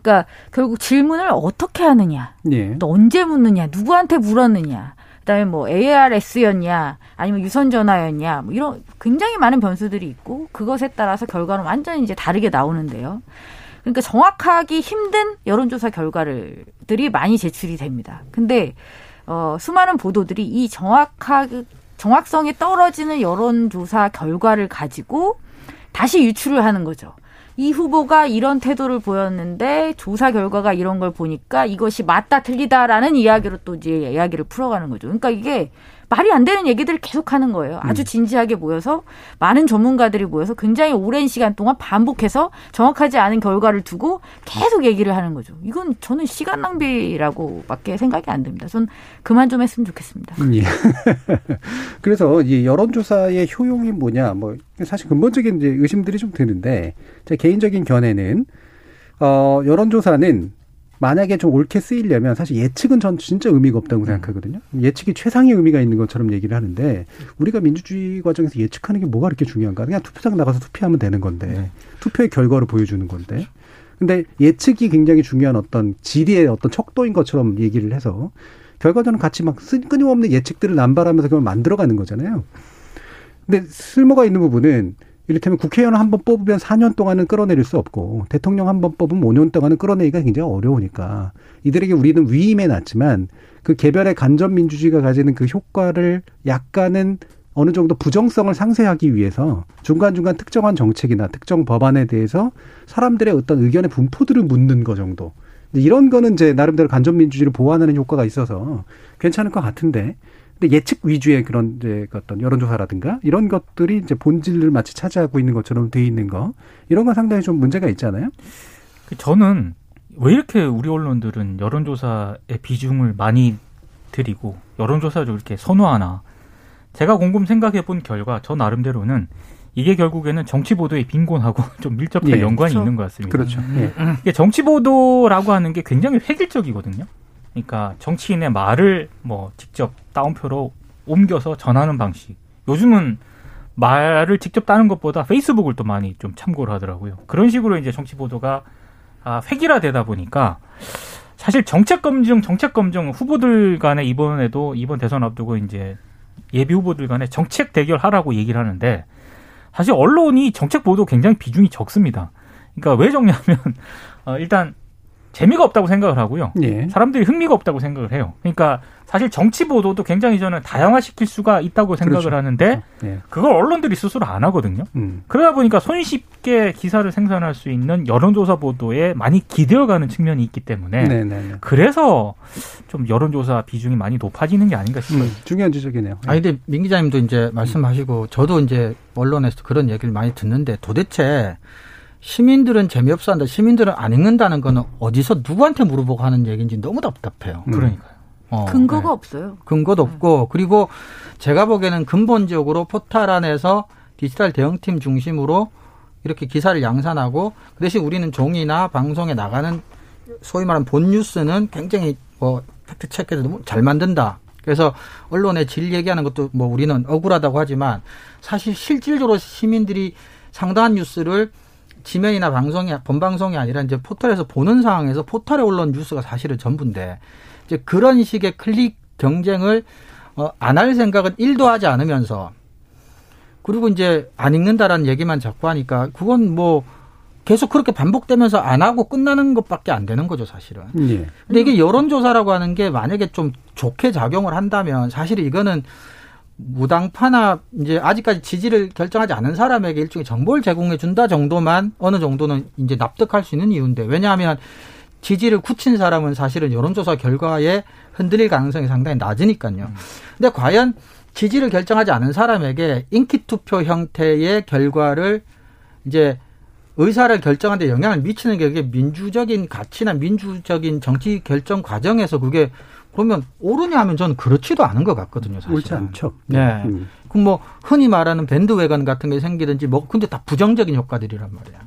그러니까 결국 질문을 어떻게 하느냐, 예. 또 언제 묻느냐, 누구한테 물었느냐, 그다음에 뭐 ARS였냐, 아니면 유선 전화였냐, 뭐 이런 굉장히 많은 변수들이 있고 그것에 따라서 결과는 완전히 이제 다르게 나오는데요. 그러니까 정확하기 힘든 여론조사 결과들이 많이 제출이 됩니다. 근데 어, 수많은 보도들이 이 정확하게 정확성이 떨어지는 여론조사 결과를 가지고 다시 유출을 하는 거죠. 이 후보가 이런 태도를 보였는데 조사 결과가 이런 걸 보니까 이것이 맞다 틀리다라는 이야기로 또 이제 이야기를 풀어가는 거죠. 그러니까 이게 말이 안 되는 얘기들을 계속 하는 거예요. 아주 진지하게 모여서 많은 전문가들이 모여서 굉장히 오랜 시간 동안 반복해서 정확하지 않은 결과를 두고 계속 얘기를 하는 거죠. 이건 저는 시간 낭비라고밖에 생각이 안 듭니다. 전 그만 좀 했으면 좋겠습니다. 예. 그래서 이 여론조사의 효용이 뭐냐, 뭐 사실 근본적인 이제 의심들이 좀 드는데 제 개인적인 견해는 어 여론조사는 만약에 좀 옳게 쓰이려면 사실 예측은 전 진짜 의미가 없다고 생각하거든요. 예측이 최상의 의미가 있는 것처럼 얘기를 하는데 우리가 민주주의 과정에서 예측하는 게 뭐가 그렇게 중요한가? 그냥 투표장 나가서 투표하면 되는 건데 투표의 결과를 보여주는 건데. 근데 예측이 굉장히 중요한 어떤 지리의 어떤 척도인 것처럼 얘기를 해서 결과적으로 같이 막 쓰- 끊임없는 예측들을 남발하면서 그걸 만들어가는 거잖아요. 근데 쓸모가 있는 부분은 이를테면 국회의원 한 번 뽑으면 4년 동안은 끌어내릴 수 없고 대통령 한 번 뽑으면 5년 동안은 끌어내기가 굉장히 어려우니까 이들에게 우리는 위임해 놨지만 그 개별의 간접 민주주의가 가지는 그 효과를 약간은 어느 정도 부정성을 상쇄하기 위해서 중간중간 특정한 정책이나 특정 법안에 대해서 사람들의 어떤 의견의 분포들을 묻는 거 정도. 이런 거는 이제 나름대로 간접 민주주의를 보완하는 효과가 있어서 괜찮을 것 같은데 근데 예측 위주의 그런 이제 그 어떤 여론조사라든가 이런 것들이 이제 본질을 마치 차지하고 있는 것처럼 돼 있는 거 이런 건 상당히 좀 문제가 있잖아요. 그 저는 왜 이렇게 우리 언론들은 여론조사의 비중을 많이 드리고 여론조사를 이렇게 선호하나 제가 곰곰 생각해 본 결과 저 나름대로는 이게 결국에는 정치 보도의 빈곤하고 좀 밀접한 예, 연관이 그렇죠. 있는 것 같습니다. 그렇죠. 예. 정치 보도라고 하는 게 굉장히 획일적이거든요. 그러니까 정치인의 말을 뭐 직접 따옴표로 옮겨서 전하는 방식. 요즘은 말을 직접 따는 것보다 페이스북을 또 많이 좀 참고를 하더라고요. 그런 식으로 이제 정치 보도가 아, 획일화되다 보니까 사실 정책 검증, 정책 검증 후보들 간에 이번에도 이번 대선 앞두고 이제 예비 후보들 간에 정책 대결하라고 얘기를 하는데 사실 언론이 정책 보도 굉장히 비중이 적습니다. 그러니까 왜 적냐면 어, 일단 재미가 없다고 생각을 하고요. 예. 사람들이 흥미가 없다고 생각을 해요. 그러니까 사실 정치 보도도 굉장히 저는 다양화시킬 수가 있다고 생각을 그렇죠. 하는데 예. 그걸 언론들이 스스로 안 하거든요. 음. 그러다 보니까 손쉽게 기사를 생산할 수 있는 여론조사 보도에 많이 기대어가는 측면이 있기 때문에 네, 네, 네. 그래서 좀 여론조사 비중이 많이 높아지는 게 아닌가 싶어요. 음, 중요한 지적이네요. 아니 근데 민 기자님도 이제 말씀하시고 저도 이제 언론에서 그런 얘기를 많이 듣는데 도대체 시민들은 재미없어 한다. 시민들은 안 읽는다는 거는 어디서 누구한테 물어보고 하는 얘기인지 너무 답답해요. 음. 그러니까요. 어, 근거가 네. 없어요. 근거도 없고 그리고 제가 보기에는 근본적으로 포탈 안에서 디지털 대응팀 중심으로 이렇게 기사를 양산하고 그 대신 우리는 종이나 방송에 나가는 소위 말하는 본 뉴스는 굉장히 뭐 fact check도 너무 잘 만든다. 그래서 언론의 질 얘기하는 것도 뭐 우리는 억울하다고 하지만 사실 실질적으로 시민들이 상당한 뉴스를 지면이나 방송이 본방송이 아니라 이제 포털에서 보는 상황에서 포털에 올라온 뉴스가 사실은 전부인데 이제 그런 식의 클릭 경쟁을 어, 안 할 생각은 일도 하지 않으면서 그리고 이제 안 읽는다라는 얘기만 자꾸 하니까 그건 뭐 계속 그렇게 반복되면서 안 하고 끝나는 것밖에 안 되는 거죠, 사실은. 예. 근데 이게 여론조사라고 하는 게 만약에 좀 좋게 작용을 한다면 사실 이거는 무당파나 이제 아직까지 지지를 결정하지 않은 사람에게 일종의 정보를 제공해 준다 정도만 어느 정도는 이제 납득할 수 있는 이유인데 왜냐하면 지지를 굳힌 사람은 사실은 여론조사 결과에 흔들릴 가능성이 상당히 낮으니까요. 근데 과연 지지를 결정하지 않은 사람에게 인기투표 형태의 결과를 이제 의사를 결정하는 데 영향을 미치는 게 그게 민주적인 가치나 민주적인 정치 결정 과정에서 그게 그러면 옳으냐 하면 저는 그렇지도 않은 것 같거든요. 사실은. 옳지 않죠. 네. 음. 그럼 뭐 흔히 말하는 밴드웨건 같은 게 생기든지 뭐 근데 다 부정적인 효과들이란 말이야.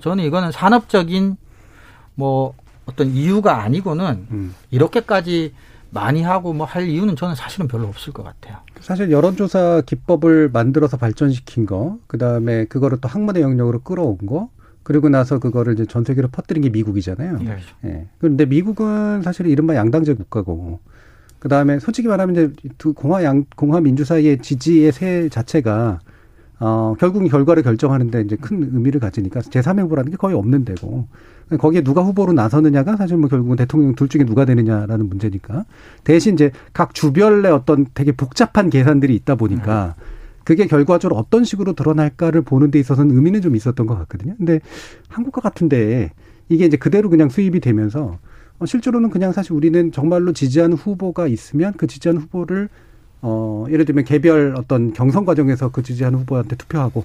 저는 이거는 산업적인 뭐 어떤 이유가 아니고는 음. 이렇게까지 많이 하고 뭐 할 이유는 저는 사실은 별로 없을 것 같아요. 사실 여론조사 기법을 만들어서 발전시킨 거, 그 다음에 그거를 또 학문의 영역으로 끌어온 거, 그리고 나서 그거를 이제 전 세계로 퍼뜨린 게 미국이잖아요. 네. 예. 그런데 미국은 사실 이른바 양당제 국가고, 그 다음에 솔직히 말하면 이제 두 공화 양, 공화 민주 사이의 지지의 세 자체가, 어, 결국 결과를 결정하는데 이제 큰 의미를 가지니까 제3의 후보라는 게 거의 없는 데고, 거기에 누가 후보로 나서느냐가 사실 뭐 결국은 대통령 둘 중에 누가 되느냐라는 문제니까. 대신 이제 각 주별의 어떤 되게 복잡한 계산들이 있다 보니까 그게 결과적으로 어떤 식으로 드러날까를 보는 데 있어서는 의미는 좀 있었던 것 같거든요. 근데 한국과 같은데 이게 이제 그대로 그냥 수입이 되면서 어, 실제로는 그냥 사실 우리는 정말로 지지하는 후보가 있으면 그 지지하는 후보를 어, 예를 들면 개별 어떤 경선 과정에서 그 지지하는 후보한테 투표하고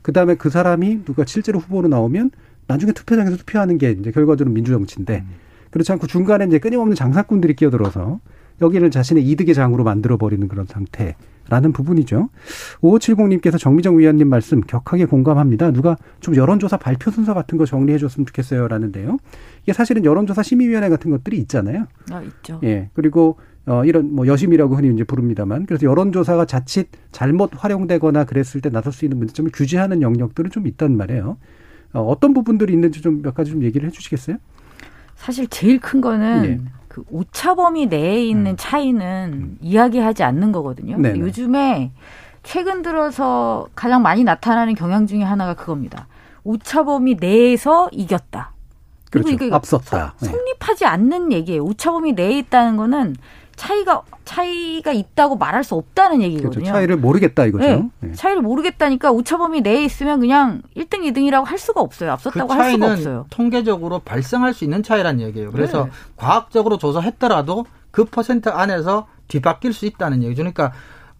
그 다음에 그 사람이 누가 실제로 후보로 나오면 나중에 투표장에서 투표하는 게 이제 결과적으로 민주정치인데 그렇지 않고 중간에 이제 끊임없는 장사꾼들이 끼어들어서 여기를 자신의 이득의 장으로 만들어 버리는 그런 상태 라는 부분이죠. 5570님께서 정미정 위원님 말씀 격하게 공감합니다. 누가 좀 여론조사 발표 순서 같은 거 정리해 줬으면 좋겠어요 라는데요. 이게 사실은 여론조사 심의위원회 같은 것들이 있잖아요. 아, 있죠. 예. 그리고 어 이런 뭐 여심이라고 흔히 이제 부릅니다만 그래서 여론조사가 자칫 잘못 활용되거나 그랬을 때 나설 수 있는 문제점을 규제하는 영역들은 좀 있단 말이에요. 어, 어떤 부분들이 있는지 좀 몇 가지 좀 얘기를 해주시겠어요? 사실 제일 큰 거는 예. 그 오차범위 내에 있는 차이는 이야기하지 않는 거거든요. 네네. 요즘에 최근 들어서 가장 많이 나타나는 경향 중에 하나가 그겁니다. 오차범위 내에서 이겼다. 그리고 그렇죠. 이게 앞섰다. 네. 성립하지 않는 얘기예요. 오차범위 내에 있다는 거는 차이가 차이가 있다고 말할 수 없다는 얘기거든요. 그렇죠. 차이를 모르겠다 이거죠. 네. 네. 차이를 모르겠다니까 오차범위 내에 있으면 그냥 1등, 2등이라고 할 수가 없어요. 그 앞섰다고 할 수가 차이는 없어요. 통계적으로 발생할 수 있는 차이란 얘기예요. 그래서 네. 과학적으로 조사했더라도 그 퍼센트 안에서 뒤바뀔 수 있다는 얘기죠. 그러니까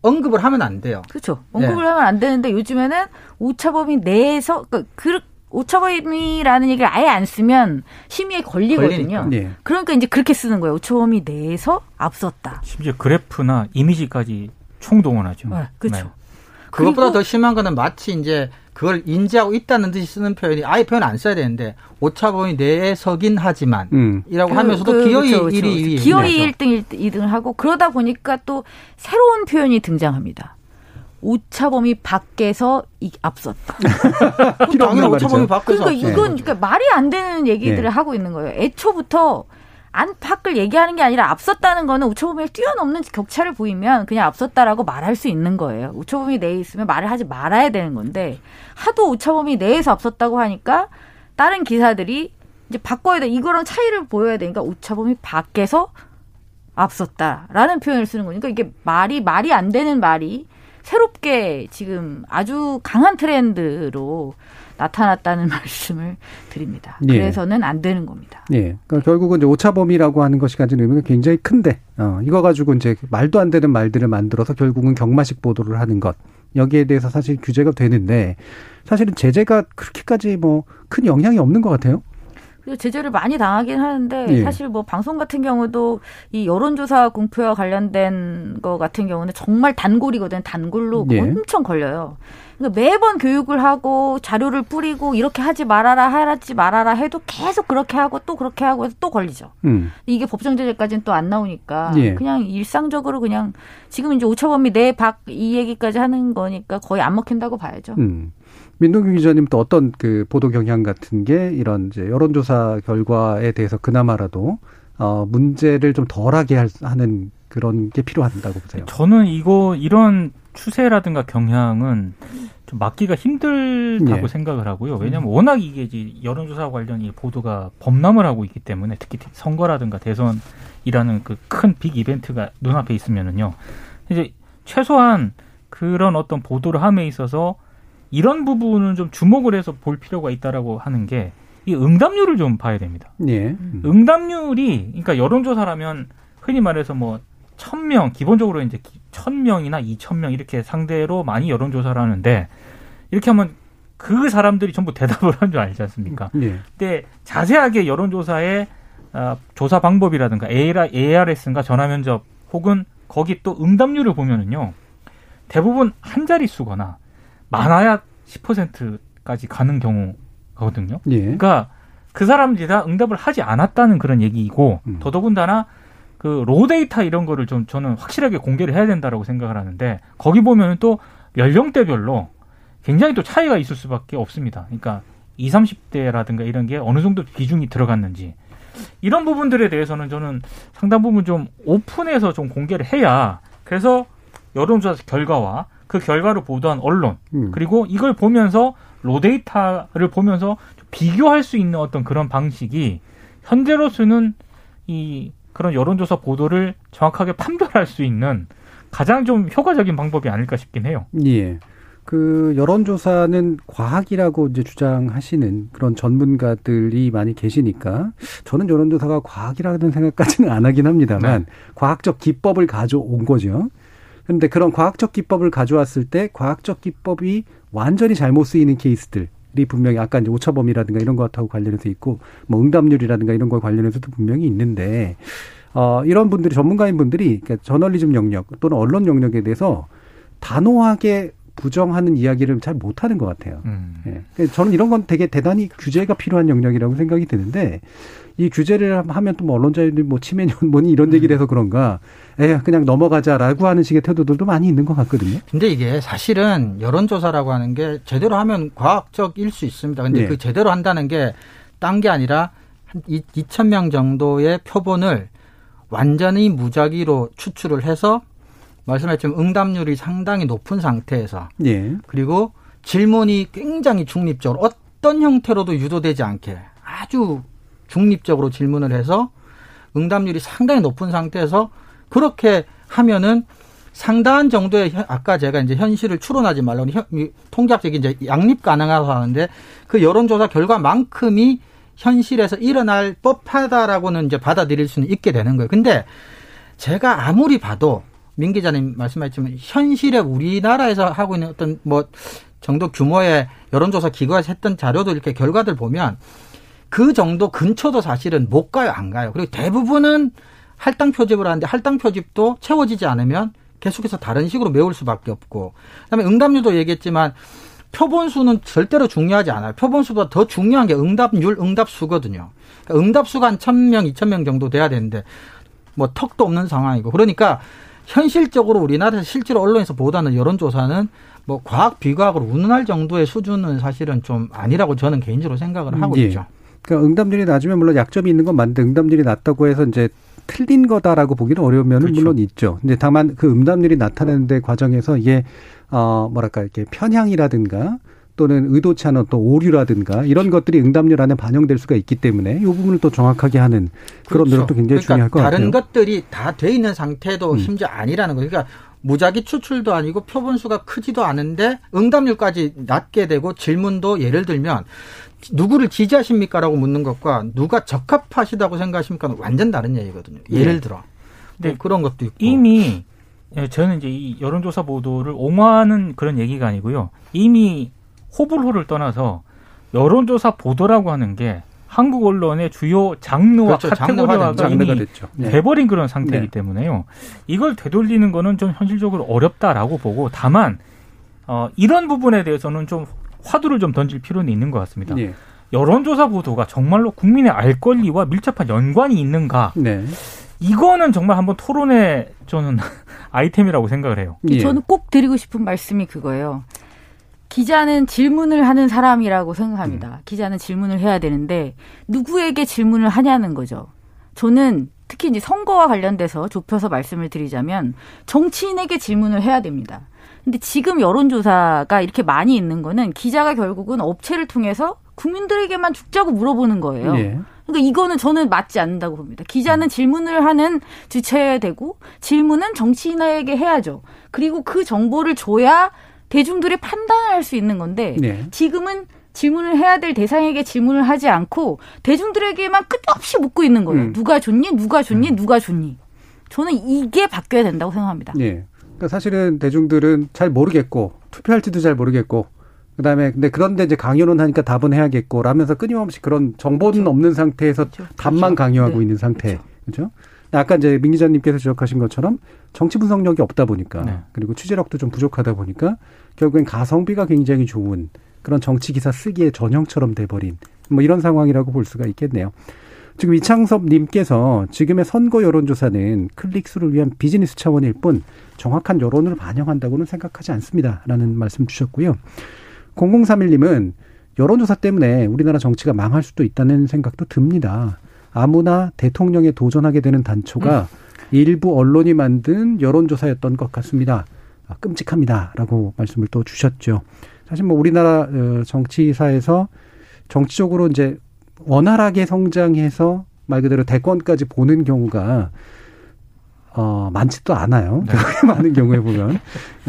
언급을 하면 안 돼요. 그렇죠. 언급을 하면 안 되는데 요즘에는 오차범위 내에서 그러니까 그 오차범위라는 얘기를 아예 안 쓰면 심의에 걸리거든요. 네. 그러니까 이제 그렇게 쓰는 거예요. 오차범위 내에서 앞섰다. 심지어 그래프나 이미지까지 총동원하죠. 네, 그렇죠. 그것보다 그리고- 더 심한 거는 마치 이제 그걸 인지하고 있다는 듯이 쓰는 표현이 아예 표현 안 써야 되는데 오차범위 내에 서긴 하지만 음. 이라고 그- 하면서도 그- 기어이 그렇죠, 그렇죠. 1위 2위 기어이 1등, 1등, 을 하고 그러다 보니까 또 새로운 표현이 등장합니다. 오차범위 밖에서 이, 앞섰다. 당연히 오차범위. 밖에서 그러니까 이건. 그러니까 말이 안 되는 얘기들을 네. 하고 있는 거예요. 애초부터 안팎을 얘기하는 게 아니라 앞섰다는 거는 우초범위를 뛰어넘는 격차를 보이면 그냥 앞섰다라고 말할 수 있는 거예요. 우초범위 내에 있으면 말을 하지 말아야 되는 건데 하도 우차범위 내에서 앞섰다고 하니까 다른 기사들이 이제 바꿔야 돼. 이거랑 차이를 보여야 되니까 오차범위 밖에서 앞섰다라는 표현을 쓰는 거니까 이게 말이 말이 안 되는 말이 새롭게 지금 아주 강한 트렌드로 나타났다는 말씀을 드립니다. 예. 그래서는 안 되는 겁니다. 예. 그러니까 결국은 이제 오차범위라고 하는 것이 가진 의미가 굉장히 큰데, 어, 이거 가지고 이제 말도 안 되는 말들을 만들어서 결국은 경마식 보도를 하는 것. 여기에 대해서 사실 규제가 되는데, 사실은 제재가 그렇게까지 뭐 큰 영향이 없는 것 같아요. 그리고 제재를 많이 당하긴 하는데 예. 사실 뭐 방송 같은 경우도 이 여론조사 공표와 관련된 거 같은 경우는 정말 단골이거든 단골로 예. 엄청 걸려요. 그러니까 매번 교육을 하고 자료를 뿌리고 이렇게 하지 말아라 하지 말아라 해도 계속 그렇게 하고 또 그렇게 하고 해서 또 걸리죠. 음. 이게 법정 제재까지는 또 안 나오니까 예. 그냥 일상적으로 그냥 지금 이제 오차범위 내 밖 이 얘기까지 하는 거니까 거의 안 먹힌다고 봐야죠. 음. 민동규 기자님 또 어떤 그 보도 경향 같은 게 이런 이제 여론조사 결과에 대해서 그나마라도 어 문제를 좀 덜하게 할- 하는 그런 게 필요하다고 보세요. 저는 이거 이런 추세라든가 경향은 좀 막기가 힘들다고 예. 생각을 하고요. 왜냐하면 워낙 이게 이제 여론조사 관련 이 보도가 범람을 하고 있기 때문에 특히 선거라든가 대선이라는 그 큰 빅 이벤트가 눈앞에 있으면은요. 이제 최소한 그런 어떤 보도를 함에 있어서 이런 부분은 좀 주목을 해서 볼 필요가 있다라고 하는 게 이 응답률을 좀 봐야 됩니다. 예. 음. 응답률이 그러니까 여론조사라면 흔히 말해서 뭐 천명 기본적으로 이제 천 명이나 이천 명 이렇게 상대로 많이 여론조사를 하는데 이렇게 하면 그 사람들이 전부 대답을 한 줄 알지 않습니까? 예. 근데 자세하게 여론조사의 아, 조사 방법이라든가 ARS인가 전화면접 혹은 거기 또 응답률을 보면은요 대부분 한 자릿수거나 많아야 10%까지 가는 경우 거든요. 예. 그러니까 그 사람들이 다 응답을 하지 않았다는 그런 얘기이고 음. 더더군다나 그 로데이터 이런 거를 좀 저는 확실하게 공개를 해야 된다라고 생각을 하는데 거기 보면은 또 연령대별로 굉장히 또 차이가 있을 수밖에 없습니다. 그러니까 20, 30대라든가 이런 게 어느 정도 비중이 들어갔는지 이런 부분들에 대해서는 저는 상당 부분 좀 오픈해서 좀 공개를 해야 그래서 여론조사 결과와 그 결과를 보도한 언론 음. 그리고 이걸 보면서 로데이터를 보면서 좀 비교할 수 있는 어떤 그런 방식이 현재로서는 이 그런 여론조사 보도를 정확하게 판별할 수 있는 가장 좀 효과적인 방법이 아닐까 싶긴 해요. 예. 그 여론조사는 과학이라고 이제 주장하시는 그런 전문가들이 많이 계시니까 저는 여론조사가 과학이라는 생각까지는 안 하긴 합니다만 과학적 기법을 가져온 거죠. 그런데 그런 과학적 기법을 가져왔을 때 과학적 기법이 완전히 잘못 쓰이는 케이스들. 이 분명히 아까 이제 오차범위라든가 이런 것하고 관련해서 있고 뭐 응답률이라든가 이런 거 관련해서도 분명히 있는데 어 이런 분들이 전문가인 분들이 그러니까 저널리즘 영역 또는 언론 영역에 대해서 단호하게 부정하는 이야기를 잘 못하는 것 같아요. 음. 예. 그러니까 저는 이런 건 되게 대단히 규제가 필요한 영역이라고 생각이 드는데 이 규제를 하면 또 뭐 언론자들이 뭐 치매년 뭐니 이런 얘기를 해서 그런가 에 그냥 넘어가자라고 하는 식의 태도들도 많이 있는 것 같거든요. 근데 이게 사실은 여론조사라고 하는 게 제대로 하면 과학적일 수 있습니다. 근데 예. 그 제대로 한다는 게 딴 게 아니라 한 2천 명 정도의 표본을 완전히 무작위로 추출을 해서 말씀하셨지만 응답률이 상당히 높은 상태에서 예. 그리고 질문이 굉장히 중립적으로 어떤 형태로도 유도되지 않게 아주 중립적으로 질문을 해서 응답률이 상당히 높은 상태에서 그렇게 하면은 상당한 정도의 현- 아까 제가 이제 현실을 추론하지 말라고 통계학적인 이제 양립 가능하다고 하는데 그 여론조사 결과만큼이 현실에서 일어날 법하다라고는 이제 받아들일 수는 있게 되는 거예요. 근데 제가 아무리 봐도 민 기자님 말씀하셨지만 현실에 우리나라에서 하고 있는 어떤 뭐 정도 규모의 여론조사 기관에서 했던 자료도 이렇게 결과들 보면 그 정도 근처도 사실은 못 가요, 안 가요. 그리고 대부분은 할당 표집을 하는데 할당 표집도 채워지지 않으면 계속해서 다른 식으로 메울 수밖에 없고 그다음에 응답률도 얘기했지만 표본 수는 절대로 중요하지 않아요. 표본 수보다 더 중요한 게 응답률, 응답수거든요. 그러니까 응답수가 한 1000명, 2000명 정도 돼야 되는데 뭐 턱도 없는 상황이고 그러니까 현실적으로 우리나라에서 실제로 언론에서 보도하는 여론조사는 뭐 과학 비과학으로 운운할 정도의 수준은 사실은 좀 아니라고 저는 개인적으로 생각을 하고 예. 있죠. 그러니까 응답률이 낮으면 물론 약점이 있는 건 맞는데 응답률이 낮다고 해서 이제 틀린 거다라고 보기는 어려운 면은 그렇죠. 물론 있죠. 근데 다만 그 응답률이 나타내는데 과정에서 이게 어 뭐랄까 이렇게 편향이라든가 또는 의도치 않은 또 오류라든가 이런 것들이 응답률 안에 반영될 수가 있기 때문에 이 부분을 또 정확하게 하는 그런 그렇죠. 노력도 굉장히 그러니까 중요할 것 다른 같아요. 것들이 다 돼 있는 상태도 음. 심지어 아니라는 거예요. 그러니까 무작위 추출도 아니고 표본수가 크지도 않은데 응답률까지 낮게 되고 질문도 예를 들면 누구를 지지하십니까라고 묻는 것과 누가 적합하시다고 생각하십니까 완전 다른 얘기거든요. 예를 네. 들어 네. 뭐 그런 것도 있고 이미 예, 저는 이제 이 여론조사 보도를 옹호하는 그런 얘기가 아니고요. 이미 호불호를 떠나서 여론조사 보도라고 하는 게 한국 언론의 주요 장르와 그렇죠. 카테고리화가 장르가 이미 됐죠. 네. 돼버린 그런 상태이기 네. 때문에요. 이걸 되돌리는 거는 좀 현실적으로 어렵다라고 보고 다만 어, 이런 부분에 대해서는 좀 화두를 좀 던질 필요는 있는 것 같습니다. 예. 여론조사 보도가 정말로 국민의 알 권리와 밀접한 연관이 있는가? 네. 이거는 정말 한번 토론의 저는 아이템이라고 생각을 해요. 예. 저는 꼭 드리고 싶은 말씀이 그거예요. 기자는 질문을 하는 사람이라고 생각합니다. 음. 기자는 질문을 해야 되는데 누구에게 질문을 하냐는 거죠. 저는 특히 이제 선거와 관련돼서 좁혀서 말씀을 드리자면 정치인에게 질문을 해야 됩니다. 근데 지금 여론조사가 이렇게 많이 있는 거는 기자가 결국은 업체를 통해서 국민들에게만 죽자고 물어보는 거예요. 예. 그러니까 이거는 저는 맞지 않는다고 봅니다. 기자는 질문을 하는 주체여야 되고 질문은 정치인에게 해야죠. 그리고 그 정보를 줘야 대중들이 판단을 할 수 있는 건데 네. 지금은 질문을 해야 될 대상에게 질문을 하지 않고 대중들에게만 끝없이 묻고 있는 거예요. 음. 누가 좋니? 누가 좋니? 누가 좋니? 저는 이게 바뀌어야 된다고 생각합니다. 예. 그러니까 사실은 대중들은 잘 모르겠고 투표할지도 잘 모르겠고 그다음에 근데 그런데 이제 강요는 하니까 답은 해야겠고 라면서 끊임없이 그런 정보는 없는 상태에서 그렇죠. 답만 강요하고 네. 있는 상태. 그렇죠? 아까 이제 민 기자님께서 지적하신 것처럼 정치 분석력이 없다 보니까 네. 그리고 취재력도 좀 부족하다 보니까 결국엔 가성비가 굉장히 좋은 그런 정치 기사 쓰기의 전형처럼 돼버린 뭐 이런 상황이라고 볼 수가 있겠네요. 지금 이창섭 님께서 지금의 선거 여론조사는 클릭수를 위한 비즈니스 차원일 뿐 정확한 여론을 반영한다고는 생각하지 않습니다라는 말씀 주셨고요. 0031님은 여론조사 때문에 우리나라 정치가 망할 수도 있다는 생각도 듭니다. 아무나 대통령에 도전하게 되는 단초가 일부 언론이 만든 여론조사였던 것 같습니다. 아, 끔찍합니다라고 말씀을 또 주셨죠. 사실 뭐 우리나라 어, 정치사에서 정치적으로 이제 원활하게 성장해서 말 그대로 대권까지 보는 경우가 어, 많지도 않아요. 그렇게 많은 경우에 보면.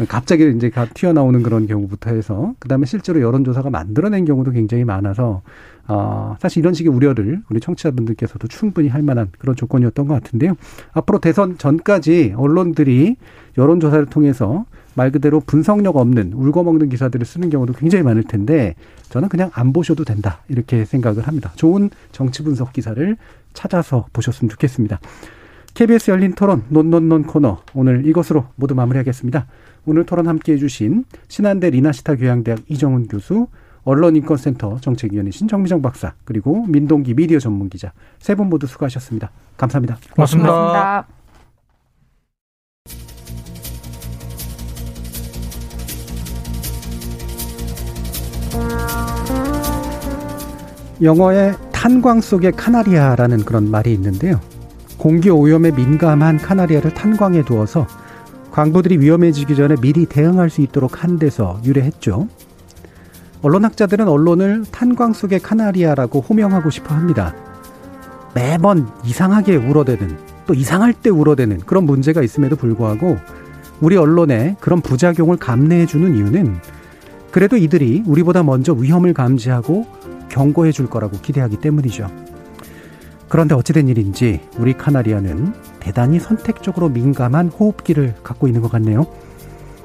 갑자기 이제 가- 튀어나오는 그런 경우부터 해서, 그 다음에 실제로 여론조사가 만들어낸 경우도 굉장히 많아서, 어, 사실 이런 식의 우려를 우리 청취자분들께서도 충분히 할 만한 그런 조건이었던 것 같은데요. 앞으로 대선 전까지 언론들이 여론조사를 통해서 말 그대로 분석력 없는 울거먹는 기사들을 쓰는 경우도 굉장히 많을 텐데, 저는 그냥 안 보셔도 된다. 이렇게 생각을 합니다. 좋은 정치 분석 기사를 찾아서 보셨으면 좋겠습니다. KBS 열린 토론 논논논 코너 오늘 이것으로 모두 마무리하겠습니다. 오늘 토론 함께해 주신 신한대 리나시타 교양대학 이정훈 교수, 언론인권센터 정책위원이신 정미정 박사, 그리고 민동기 미디어 전문기자 세 분 모두 수고하셨습니다. 감사합니다. 고맙습니다. 고맙습니다. 영어에 탄광 속의 카나리아라는 그런 말이 있는데요. 공기 오염에 민감한 카나리아를 탄광에 두어서 광부들이 위험해지기 전에 미리 대응할 수 있도록 한 데서 유래했죠. 언론학자들은 언론을 탄광 속의 카나리아라고 호명하고 싶어 합니다. 매번 이상하게 울어대는 또 이상할 때 울어대는 그런 문제가 있음에도 불구하고 우리 언론에 그런 부작용을 감내해 주는 이유는 그래도 이들이 우리보다 먼저 위험을 감지하고 경고해 줄 거라고 기대하기 때문이죠. 그런데 어찌된 일인지 우리 카나리아는 대단히 선택적으로 민감한 호흡기를 갖고 있는 것 같네요.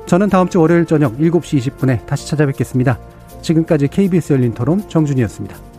저는 다음 주 월요일 저녁 7시 20분에 다시 찾아뵙겠습니다. 지금까지 KBS 열린 토론 정준이었습니다.